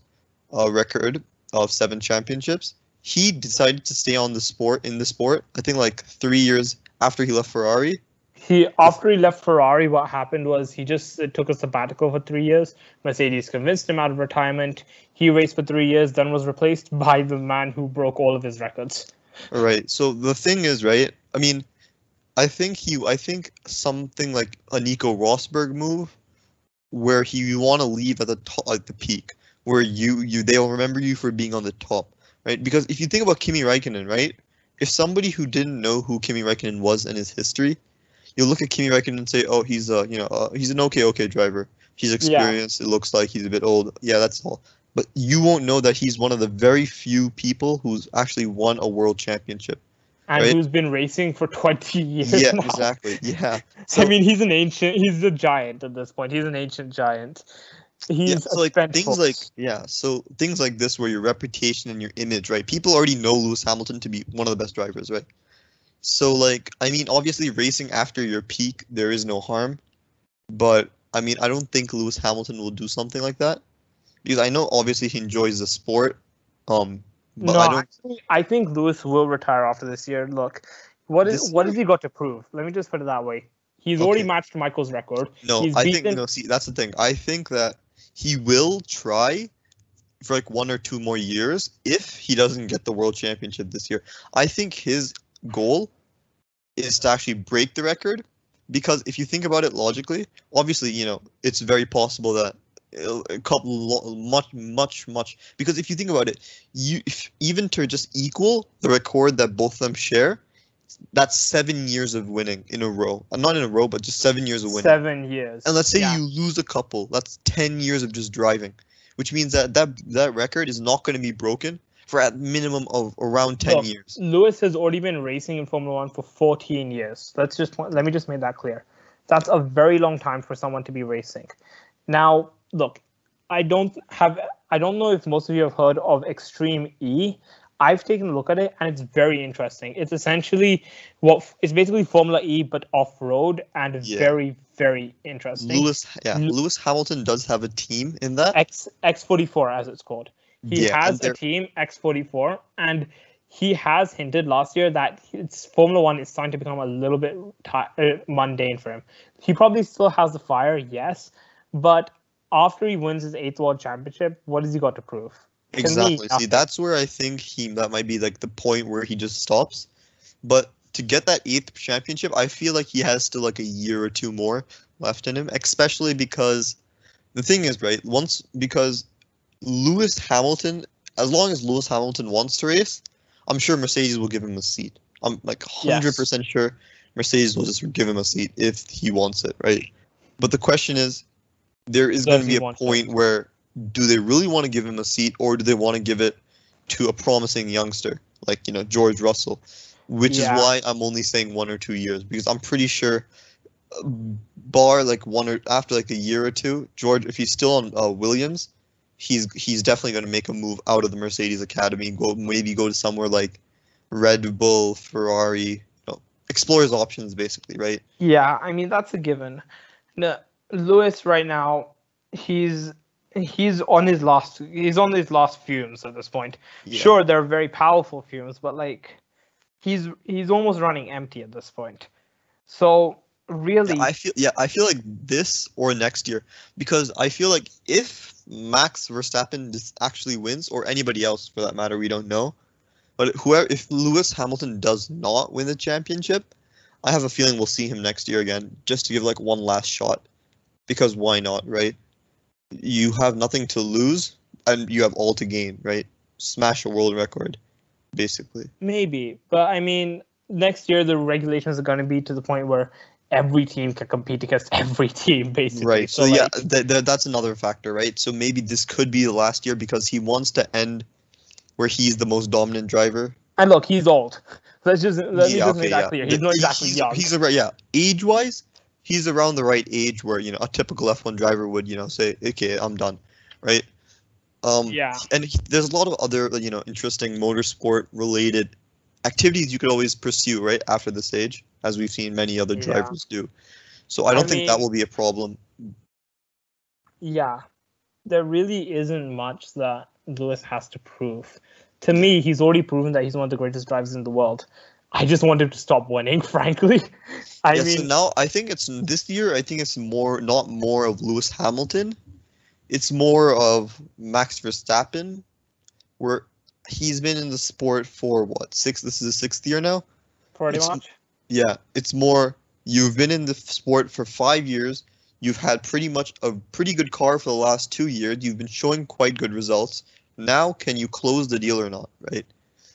Speaker 2: uh, record of seven championships, he decided to stay on the sport in the sport. I think like three years after he left Ferrari.
Speaker 1: He after he left Ferrari, what happened was he just took a sabbatical for three years. Mercedes convinced him out of retirement. He raced for three years, then was replaced by the man who broke all of his records.
Speaker 2: Right. So the thing is, right? I mean, I think he, I think something like a Nico Rosberg move, where he you want to leave at the top, like the peak, where you you they'll remember you for being on the top, right? Because if you think about Kimi Raikkonen, right? If somebody who didn't know who Kimi Raikkonen was in his history, you'll look at Kimi Raikkonen and say, oh, he's a you know uh, he's an okay okay driver. He's experienced. It looks like he's a bit old. Yeah, that's all. But you won't know that he's one of the very few people who's actually won a world championship.
Speaker 1: And
Speaker 2: Right.
Speaker 1: who's been racing for 20 years
Speaker 2: Yeah,
Speaker 1: now.
Speaker 2: exactly. Yeah.
Speaker 1: I mean, he's an ancient, he's a giant at this point. He's an ancient giant. He's
Speaker 2: yeah, so like things
Speaker 1: horse.
Speaker 2: like yeah, so things like this where your reputation and your image, right? People already know Lewis Hamilton to be one of the best drivers, right? So like, I mean, obviously racing after your peak, there is no harm, but I mean, I don't think Lewis Hamilton will do something like that because I know obviously he enjoys the sport, um, but
Speaker 1: no,
Speaker 2: I don't.
Speaker 1: actually, I think Lewis will retire after this year. Look, what is what
Speaker 2: year?
Speaker 1: has he got to prove? Let me just put it that way. He's already matched Michael's record.
Speaker 2: No,
Speaker 1: He's
Speaker 2: I think no. See, that's the thing. I think that he will try for like one or two more years if he doesn't get the world championship this year. I think his goal is to actually break the record because if you think about it logically, obviously, you know, it's very possible that a couple much much much because if you think about it, you if, even to just equal the record that both of them share, that's seven years of winning in a row. Uh, Not in a row, but just seven years of winning.
Speaker 1: Seven years.
Speaker 2: And let's say
Speaker 1: Yeah.
Speaker 2: you lose a couple, that's 10 years of just driving, which means that that, that record is not going to be broken for at minimum of around 10
Speaker 1: Look,
Speaker 2: years.
Speaker 1: Lewis has already been racing in Formula One for 14 years. Let's just let me just make that clear. That's a very long time for someone to be racing. Now, look, I don't have I don't know if most of you have heard of Extreme E. I've taken a look at it and it's very interesting. It's essentially what it's basically Formula E but off-road and
Speaker 2: Yeah.
Speaker 1: very very interesting.
Speaker 2: Lewis, yeah, Lewis Hamilton does have a team in that.
Speaker 1: X X44 as it's called. He
Speaker 2: yeah,
Speaker 1: has a team X44, and he has hinted last year that it's Formula One is starting to become a little bit ti uh, mundane for him. He probably still has the fire, yes, but after he wins his eighth world championship, what has he got to prove? To me,
Speaker 2: Exactly. See,
Speaker 1: nothing.
Speaker 2: that's where I think he that might be like the point where he just stops. But to get that eighth championship, I feel like he has still like a year or two more left in him, especially because the thing is, right, once because Lewis Hamilton, as long as Lewis Hamilton wants to race, I'm sure Mercedes will give him a seat. I'm like 100% sure Mercedes will just give him a seat if he wants it, right? But the question is, there is going to be a
Speaker 1: want it?
Speaker 2: point where do they really want to give him a seat or do they want to give it to a promising youngster like you know George Russell, which
Speaker 1: Yeah.
Speaker 2: is why I'm only saying one or two years because I'm pretty sure, bar like one or after like a year or two, George if he's still on uh, Williams, he's he's definitely going to make a move out of the Mercedes Academy, go maybe go to somewhere like Red Bull, Ferrari, you know, explore his options basically, right?
Speaker 1: Yeah, I mean that's a given. No, Lewis right now, he's he's on his last he's on his last fumes at this point.
Speaker 2: Yeah.
Speaker 1: Sure, they're very powerful fumes, but like he's he's almost running empty at this point. So really,
Speaker 2: Yeah, I feel yeah, I feel like this or next year because I feel like if Max Verstappen just actually wins or anybody else for that matter, we don't know. But whoever if Lewis Hamilton does not win the championship, I have a feeling we'll see him next year again just to give like one last shot. Because why not, right? You have nothing to lose and you have all to gain, right? Smash a world record basically.
Speaker 1: maybe, but I mean, next year the regulations are going to be to the point where every team can compete against every team, basically.
Speaker 2: Right. So, yeah,
Speaker 1: like,
Speaker 2: th- th- that's another factor, right? So maybe this could be the last year because he wants to end where he's the most dominant driver.
Speaker 1: and look, he's old. Let's just let me
Speaker 2: Yeah,
Speaker 1: just make that
Speaker 2: yeah.
Speaker 1: clear. He's not exactly
Speaker 2: he's,
Speaker 1: young.
Speaker 2: He's a, yeah, age wise, he's around the right age where you know a typical F1 driver would you know say, okay, I'm done, right? Um,
Speaker 1: Yeah.
Speaker 2: And he, there's a lot of other you know interesting motorsport related activities you could always pursue right after the stage, as we've seen many other
Speaker 1: Yeah.
Speaker 2: drivers do. So I
Speaker 1: I
Speaker 2: don't think that will be a problem.
Speaker 1: yeah, there really isn't much that Lewis has to prove. To me, he's already proven that he's one of the greatest drivers in the world. I just want him to stop winning, frankly. I
Speaker 2: yeah,
Speaker 1: mean,
Speaker 2: so now I think it's this year. I think it's more not more of Lewis Hamilton, it's more of Max Verstappen, where he's been in the sport for what six? This is the sixth year now.
Speaker 1: pretty
Speaker 2: it's-
Speaker 1: much.
Speaker 2: Yeah, it's more you've been in the sport for five years. You've had pretty much a pretty good car for the last two years. You've been showing quite good results. Now, can you close the deal or not? Right.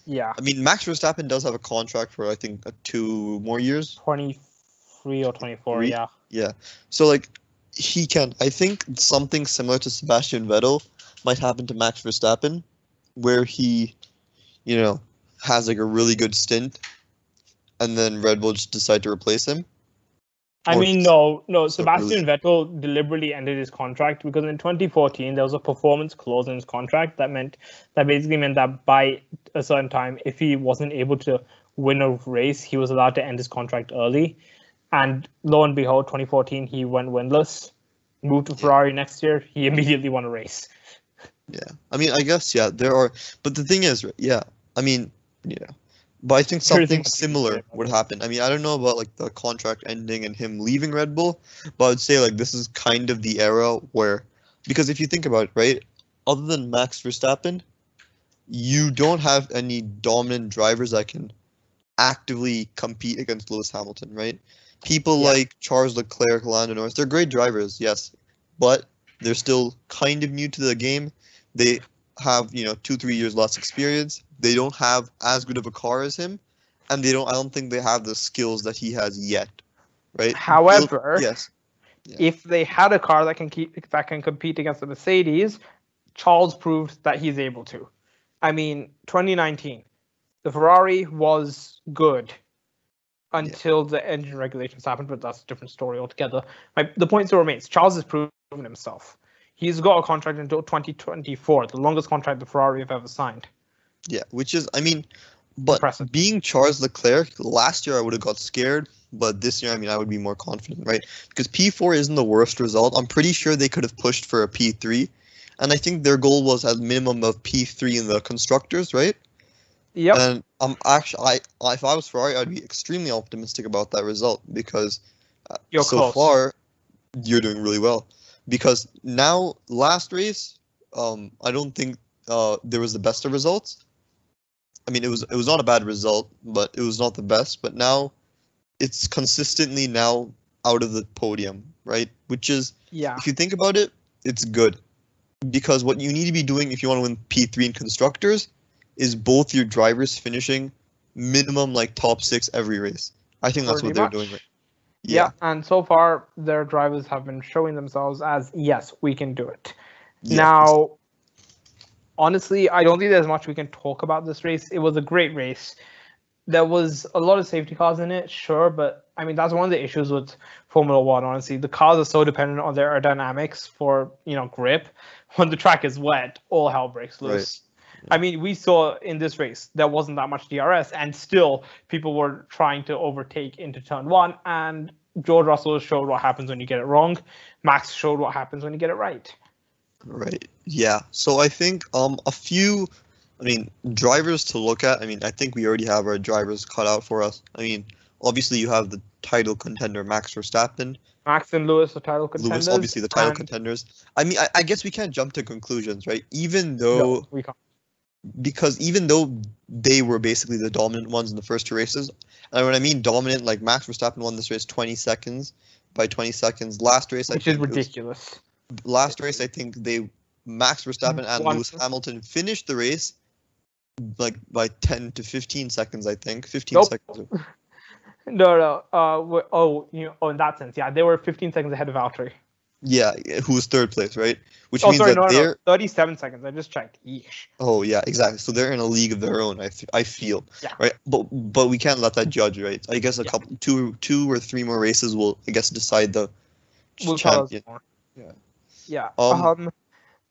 Speaker 1: Yeah,
Speaker 2: I mean, Max Verstappen does have a contract for I think uh, two more years.
Speaker 1: 23 or 24,
Speaker 2: Three?
Speaker 1: yeah.
Speaker 2: Yeah. So like he can I think something similar to Sebastian Vettel might happen to Max Verstappen where he you know has like a really good stint and then Red Bull just decide to replace him.
Speaker 1: I mean, no, no. Sebastian Vettel deliberately ended his contract because in 2014 there was a performance clause in his contract that meant that basically meant that by a certain time, if he wasn't able to win a race, he was allowed to end his contract early. And lo and behold, 2014 he went winless, moved to Ferrari next year. He immediately won a race.
Speaker 2: Yeah. I mean I guess yeah, there are but the thing is yeah, I mean yeah. But I think something
Speaker 1: much you can say
Speaker 2: similar would happen. I mean, I don't know about like the contract ending and him leaving Red Bull, but I'd say like this is kind of the era where because if you think about it, right, other than Max Verstappen, you don't have any dominant drivers that can actively compete against Lewis Hamilton, right? People
Speaker 1: Yeah.
Speaker 2: like Charles Leclerc, Lando Norris, they're great drivers, yes, but they're still kind of new to the game. They have, you know, two, three years less experience. They don't have as good of a car as him, and they don't. I don't think they have the skills that he has yet, right?
Speaker 1: However,
Speaker 2: yes,
Speaker 1: if they had a car that can keep that can compete against the Mercedes, Charles proved that he's able to. I mean, 2019, the Ferrari was good until the engine regulations happened, but that's a different story altogether. My, the point still remains: Charles has proven himself. He's got a contract until 2024, the longest contract the Ferrari have ever signed.
Speaker 2: yeah. Which is, I mean, but
Speaker 1: Impressive.
Speaker 2: being Charles Leclerc last year, I would have got scared. But this year, I mean, I would be more confident, right? Because P4 isn't the worst result. I'm pretty sure they could have pushed for a P3, and I think their goal was at minimum of P3 in the constructors, right?
Speaker 1: Yep.
Speaker 2: And I'm actually, I, I- if I was Ferrari, I'd be extremely optimistic about that result because uh,
Speaker 1: You're
Speaker 2: so
Speaker 1: close.
Speaker 2: far you're doing really well. Because now, last race, um, I don't think uh, there was the best of results. I mean, it was it was not a bad result, but it was not the best. But now, it's consistently now out of the podium, right? Which is
Speaker 1: yeah.
Speaker 2: if you think about it, it's good. Because what you need to be doing if you want to win P3 in constructors is both your drivers finishing minimum like top six every race. I think that's what they're
Speaker 1: much.
Speaker 2: doing right.
Speaker 1: Yeah, and so far their drivers have been showing themselves as yes, we can do it.
Speaker 2: Yeah.
Speaker 1: Now, honestly, I don't think there's much we can talk about this race. It was a great race. There was a lot of safety cars in it, sure, but I mean that's one of the issues with Formula One. Honestly, the cars are so dependent on their aerodynamics for you know grip. When the track is wet, all hell breaks
Speaker 2: Right.
Speaker 1: I mean, we saw in this race there wasn't that much DRS, and still people were trying to overtake into turn one. And George Russell showed what happens when you get it wrong. Max showed what happens when you get it right.
Speaker 2: Right. Yeah. So I think um a few I mean, drivers to look at. I mean, I think we already have our drivers cut out for us. I mean, obviously you have the title contender Max Verstappen,
Speaker 1: Max and Lewis are title contenders.
Speaker 2: Lewis, obviously the title contenders. I mean, I, I guess we can't jump to conclusions, right? Even though
Speaker 1: No, we can't.
Speaker 2: Because even though they were basically the dominant ones in the first two races, and when I mean dominant, like Max Verstappen won this race 20 seconds by 20 seconds. Last race, I
Speaker 1: Which is
Speaker 2: think it was-
Speaker 1: ridiculous.
Speaker 2: last race, I think they Max Verstappen and
Speaker 1: One-
Speaker 2: Lewis Hamilton finished the race like by 10 to 15 seconds, I think. 15
Speaker 1: Nope.
Speaker 2: seconds.
Speaker 1: No, no. Uh, oh, you know, oh, in that sense, yeah, they were 15 seconds ahead of Valtteri.
Speaker 2: Yeah, who was third place, right? Which
Speaker 1: Oh,
Speaker 2: means
Speaker 1: sorry,
Speaker 2: that
Speaker 1: no, no,
Speaker 2: they're
Speaker 1: no, 37 seconds. I just checked. Yeesh.
Speaker 2: oh yeah, exactly. So they're in a league of their own. I, I feel
Speaker 1: Yeah.
Speaker 2: right, but but we can't let that judge, right? I guess a
Speaker 1: Yeah.
Speaker 2: couple, two two or three more races will, I guess, decide the
Speaker 1: us
Speaker 2: champion. Yeah.
Speaker 1: Yeah.
Speaker 2: Um,
Speaker 1: Um,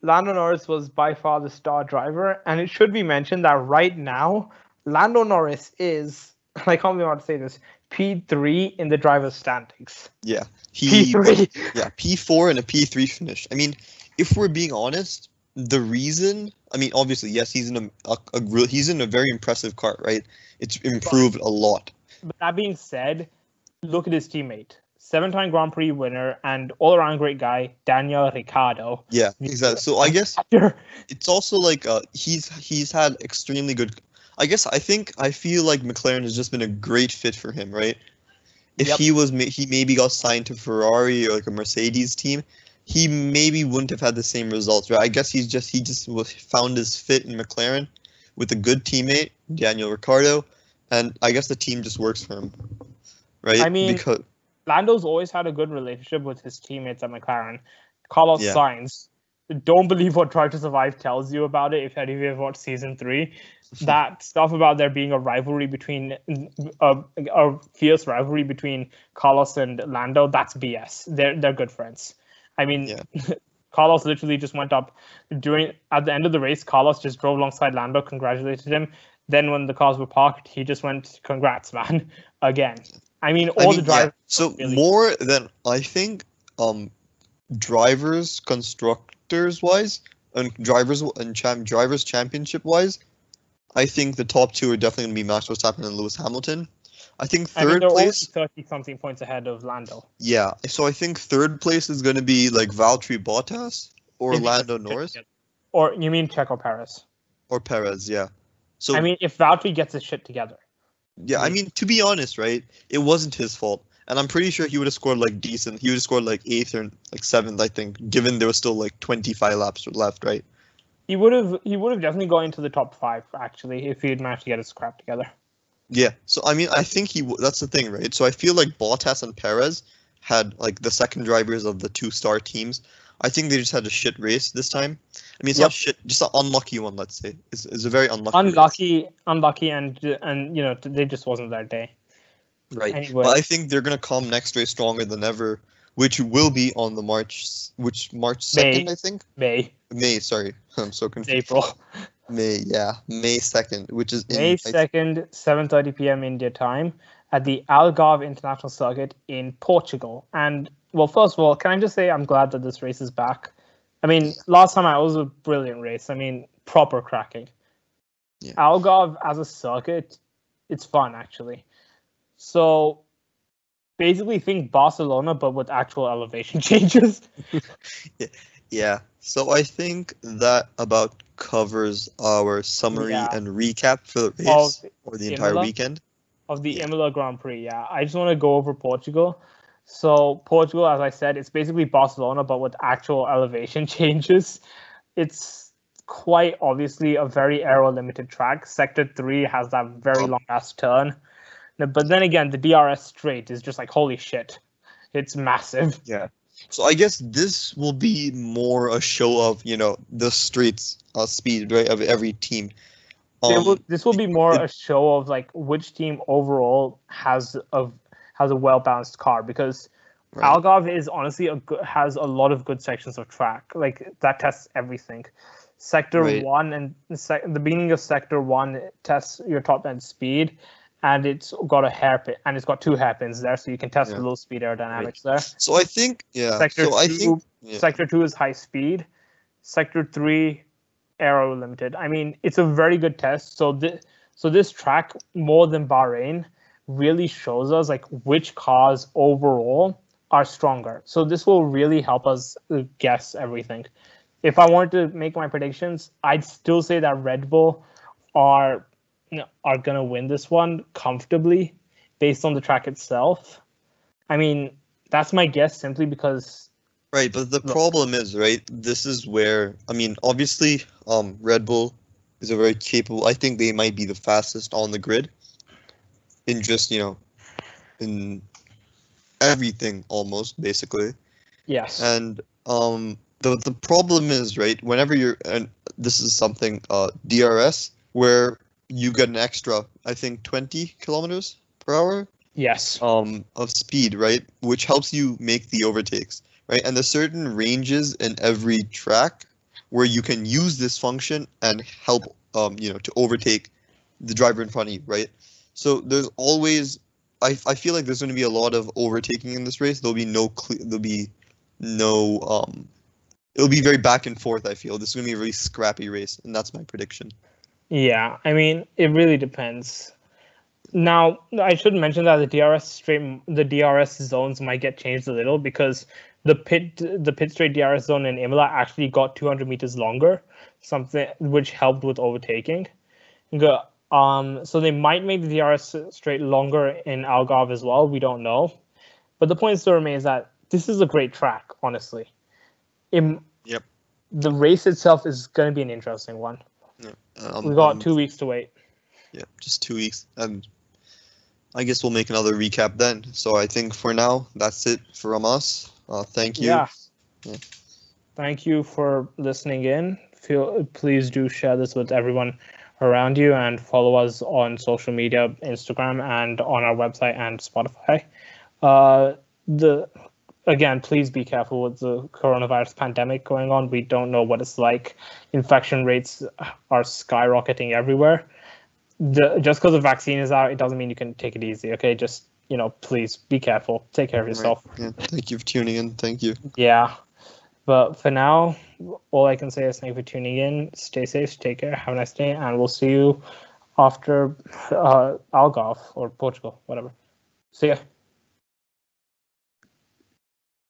Speaker 1: Lando Norris was by far the star driver, and it should be mentioned that right now, Lando Norris is, I can't believe how to say this, P3 in the driver's standings.
Speaker 2: Yeah, he
Speaker 1: P3.
Speaker 2: yeah P4 and a P3 finish. I mean, if we're being honest, the reason I mean, obviously, yes, he's in a, a, a he's in a very impressive cart, right? It's improved a lot.
Speaker 1: But that being said, look at his teammate. Seven time Grand Prix winner and all around great guy, Daniel Ricciardo.
Speaker 2: Yeah, exactly. So I guess it's also like uh, he's he's had extremely good. I guess I think I feel like McLaren has just been a great fit for him, right? If
Speaker 1: Yep.
Speaker 2: he was he maybe got signed to Ferrari or like a Mercedes team, he maybe wouldn't have had the same results, right? I guess he's just he just was found his fit in McLaren with a good teammate, Daniel Ricciardo, and I guess the team just works for him, right?
Speaker 1: I mean,
Speaker 2: because
Speaker 1: Lando's always had a good relationship with his teammates at McLaren. Carlos
Speaker 2: Yeah.
Speaker 1: Sainz, don't believe what Drive to Survive tells you about it if any of you have watched season three. that stuff about there being a rivalry between a, a fierce rivalry between Carlos and Lando, that's BS. They're they're good friends. I mean,
Speaker 2: Yeah.
Speaker 1: Carlos literally just went up during at the end of the race. Carlos just drove alongside Lando, congratulated him. Then when the cars were parked, he just went, "Congrats, man!" Again. I mean, all
Speaker 2: I mean,
Speaker 1: the drivers.
Speaker 2: yeah. So
Speaker 1: really-
Speaker 2: more than I think, um, drivers, constructors wise, and drivers and champ drivers championship wise, I think the top two are definitely going to be Max Verstappen and Lewis Hamilton. I think third
Speaker 1: I mean,
Speaker 2: place,
Speaker 1: thirty something points ahead of Lando.
Speaker 2: yeah. So I think third place is going to be like Valtteri Bottas or Lando Norris.
Speaker 1: Or you mean Checo Perez?
Speaker 2: or Perez, yeah. So
Speaker 1: I mean, if Valtteri gets his shit together.
Speaker 2: Yeah, I mean, to be honest, right? It wasn't his fault, and I'm pretty sure he would have scored like decent. He would have scored like eighth or like seventh, I think, given there was still like 25 laps left, right?
Speaker 1: He would have he would have definitely gone into the top five actually if he had managed to get his crap together.
Speaker 2: Yeah. So I mean, I think he. w- That's the thing, right? So I feel like Bottas and Perez had like the second drivers of the two star teams. I think they just had a shit race this time. I mean, it's
Speaker 1: Yep.
Speaker 2: not shit, just an unlucky one. Let's say it's, it's a very unlucky. race.
Speaker 1: Unlucky, unlucky, and and you know they just wasn't their day.
Speaker 2: Right?
Speaker 1: Anyway.
Speaker 2: But I think they're gonna come next race stronger than ever, which will be on the March, which March second, I think.
Speaker 1: May,
Speaker 2: May, sorry, I'm so confused.
Speaker 1: April,
Speaker 2: May, yeah, May second, which is
Speaker 1: May second, seven thirty p.m. India time at the Algarve International Circuit in Portugal. And well, first of all, can I just say I'm glad that this race is back. I mean, last time I was a brilliant race. I mean, proper cracking.
Speaker 2: Yeah.
Speaker 1: Algarve as a circuit, it's fun actually. So basically, think Barcelona, but with actual elevation changes.
Speaker 2: yeah. So I think that about covers our summary
Speaker 1: Yeah.
Speaker 2: and recap for the race or the entire
Speaker 1: Imola?
Speaker 2: weekend.
Speaker 1: of the
Speaker 2: Yeah.
Speaker 1: Imola Grand Prix. Yeah, I just want to go over Portugal. So Portugal, as I said, it's basically Barcelona, but with actual elevation changes. It's quite obviously a very aero limited track. Sector three has that very
Speaker 2: Oh.
Speaker 1: long ass turn, No, but then again, the DRS straight is just like holy shit. It's massive.
Speaker 2: Yeah. So I guess this will be more a show of you know the streets uh, speed right of every team. Um,
Speaker 1: will, this will be more
Speaker 2: it-
Speaker 1: a show of like which team overall has of has a well balanced car because
Speaker 2: right.
Speaker 1: Algarve is honestly a good, has a lot of good sections of track. Like that tests everything. Sector
Speaker 2: Right.
Speaker 1: one and the sec- the beginning of sector one tests your top end speed, and it's got a hairpin and it's got two hairpins there, so you can test
Speaker 2: Yeah.
Speaker 1: the low speed aerodynamics there.
Speaker 2: So I think yeah.
Speaker 1: Sector
Speaker 2: so I
Speaker 1: two-
Speaker 2: think yeah.
Speaker 1: Sector two is high speed. Sector three aero limited. I mean, it's a very good test. So this so this track more than Bahrain really shows us like which cars overall are stronger. So this will really help us uh, guess everything. If I wanted to make my predictions, I'd still say that Red Bull are are gonna win this one comfortably based on the track itself. I mean, that's my guess simply because
Speaker 2: Right, but the problem is, right, this is where I mean, obviously, um Red Bull is a very capable I think they might be the fastest on the grid in just, you know, in everything almost basically.
Speaker 1: yes.
Speaker 2: And um the the problem is, right, whenever you're and this is something uh DRS where you get an extra, I think 20 kilometers per hour
Speaker 1: yes.
Speaker 2: um of speed, right? Which helps you make the overtakes, right? And there's certain ranges in every track where you can use this function and help um you know to overtake the driver in front of you, right? So there's always I, I feel like there's going to be a lot of overtaking in this race. There'll be no cle there'll be no um it'll be very back and forth, I feel. This is going to be a really scrappy race, and that's my prediction.
Speaker 1: Yeah, I mean, it really depends. Now, I should mention that the DRS straight, the DRS zones might get changed a little because the pit, the pit straight DRS zone in Imola actually got 200 meters longer, something which helped with overtaking. Um, so they might make the DRS straight longer in Algarve as well. We don't know, but the point still remains that this is a great track. Honestly, Im-
Speaker 2: Yep.
Speaker 1: The race itself is going to be an interesting one.
Speaker 2: Um,
Speaker 1: We got
Speaker 2: um,
Speaker 1: two weeks to wait.
Speaker 2: Yeah, just two weeks. And I guess we'll make another recap then. So I think for now, that's it from us. Uh, thank you.
Speaker 1: Yeah.
Speaker 2: Yeah.
Speaker 1: Thank you for listening in. Feel please do share this with everyone around you and follow us on social media, Instagram, and on our website and Spotify. Uh, the again, please be careful with the coronavirus pandemic going on. We don't know what it's like. Infection rates are skyrocketing everywhere. The, just because the vaccine is out, it doesn't mean you can take it easy. Okay, just you know, please be careful. Take care of
Speaker 2: Right.
Speaker 1: yourself.
Speaker 2: Yeah, thank you for tuning in. Thank you.
Speaker 1: Yeah. But for now, all I can say is thank you for tuning in. Stay safe, take care, have a nice day, and we'll see you after uh, Algarve or Portugal, whatever. See ya.